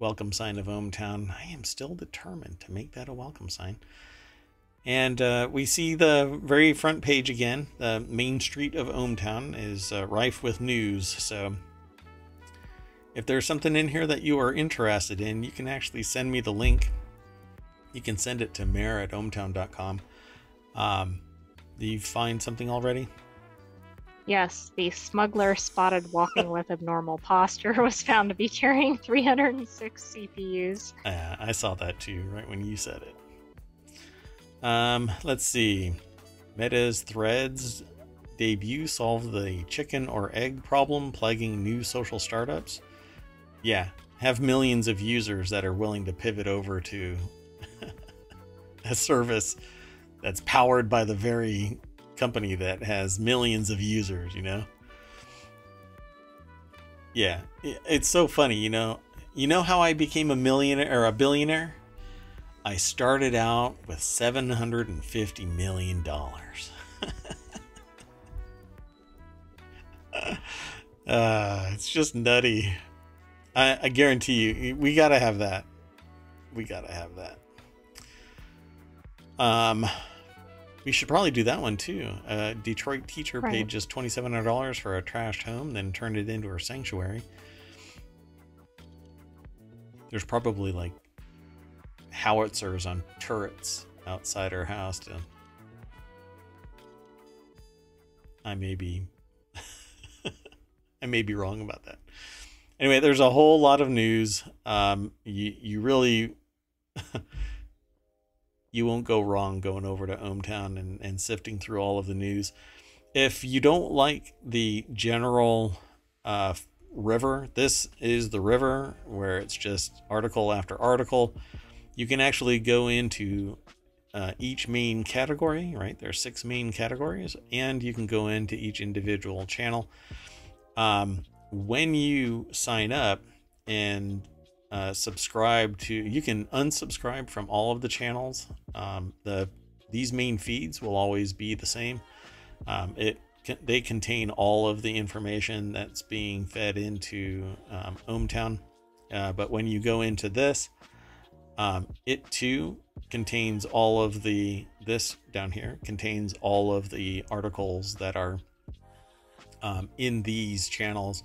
welcome sign of ohmTown. I am still determined to make that a welcome sign. And uh, we see the very front page again. The main street of ohmTown is uh, rife with news. So if there's something in here that you are interested in, you can actually send me the link you can send it to mayor at ohmtown.com. Um, do you find something already?
Yes, the smuggler spotted walking with abnormal posture was found to be carrying 306 CPUs.
Uh, I saw that too, right when you said it. Um, let's see. Meta's Threads debut solved the chicken or egg problem plaguing new social startups. Yeah, have millions of users that are willing to pivot over to a service that's powered by the very company that has millions of users, you know? Yeah, it's so funny, you know. You know how I became a millionaire or a billionaire? I started out with 750 million dollars. uh, it's just nutty. I, I guarantee you, we gotta have that. We gotta have that. Um, we should probably do that one too. A Detroit teacher
Right.
paid just twenty-seven hundred dollars for a trashed home, then turned it into her sanctuary. There's probably like howitzers on turrets outside her house to. I may be. I may be wrong about that. Anyway, there's a whole lot of news. Um, you you really you won't go wrong going over to ohmTown and, and sifting through all of the news. If you don't like the general uh, river, this is the river where it's just article after article. You can actually go into uh, each main category, right? There are six main categories, and you can go into each individual channel. Um, when you sign up and uh, subscribe to you can unsubscribe from all of the channels um, the these main feeds will always be the same um, it they contain all of the information that's being fed into um. Uh, but when you go into this, um, it too contains all of the this down here contains all of the articles that are um, in these channels.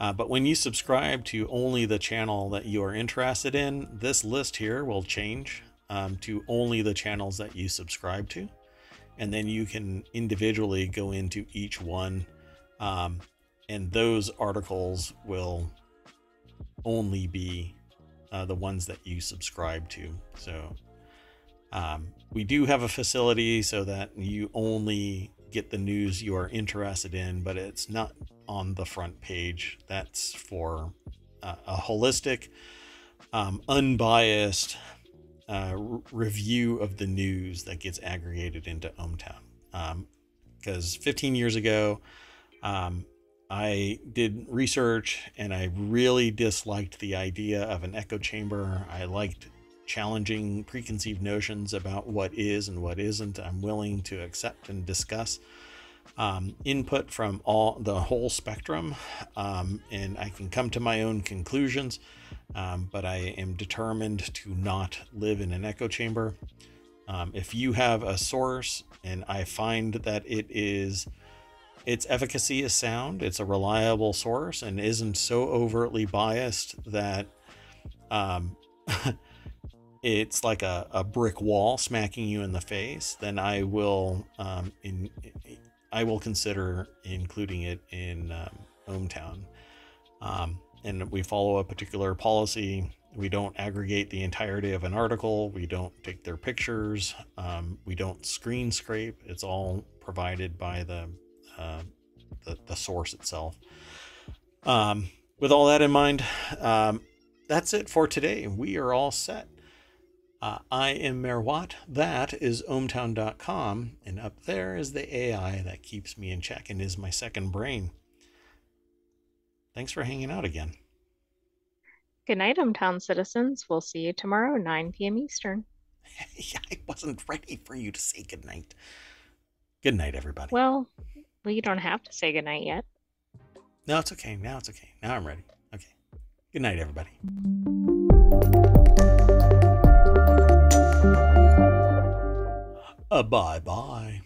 Uh, but when you subscribe to only the channel that you are interested in, this list here will change um, to only the channels that you subscribe to. And then you can individually go into each one. Um, and those articles will only be uh, the ones that you subscribe to. So um, we do have a facility so that you only get the news you are interested in, but it's not on the front page. That's for uh, a holistic, um, unbiased uh, review of the news that gets aggregated into ohmTown. Because um, 15 years ago, um, I did research and I really disliked the idea of an echo chamber. I liked challenging preconceived notions about what is and what isn't. I'm willing to accept and discuss um, input from all the whole spectrum, um, and I can come to my own conclusions. Um, but I am determined to not live in an echo chamber. Um, if you have a source and I find that it is its efficacy is sound, it's a reliable source, and isn't so overtly biased that um, it's like a, a brick wall smacking you in the face, then I will um, in I will consider including it in um, ohmTown. Um, and we follow a particular policy. We don't aggregate the entirety of an article. We don't take their pictures. Um, we don't screen scrape. It's all provided by the uh, the, the, source itself. Um, with all that in mind, um, that's it for today. We are all set. Uh, I am Merwat. That is ohmtown.com. And up there is the AI that keeps me in check and is my second brain. Thanks for hanging out again.
Good night, ohmTown citizens. We'll see you tomorrow, 9 p.m. Eastern.
I wasn't ready for you to say good night. Good night, everybody.
Well, well, you don't have to say goodnight yet.
No, it's okay. Now it's okay. Now I'm ready. Okay. Good night, everybody. Uh, bye bye.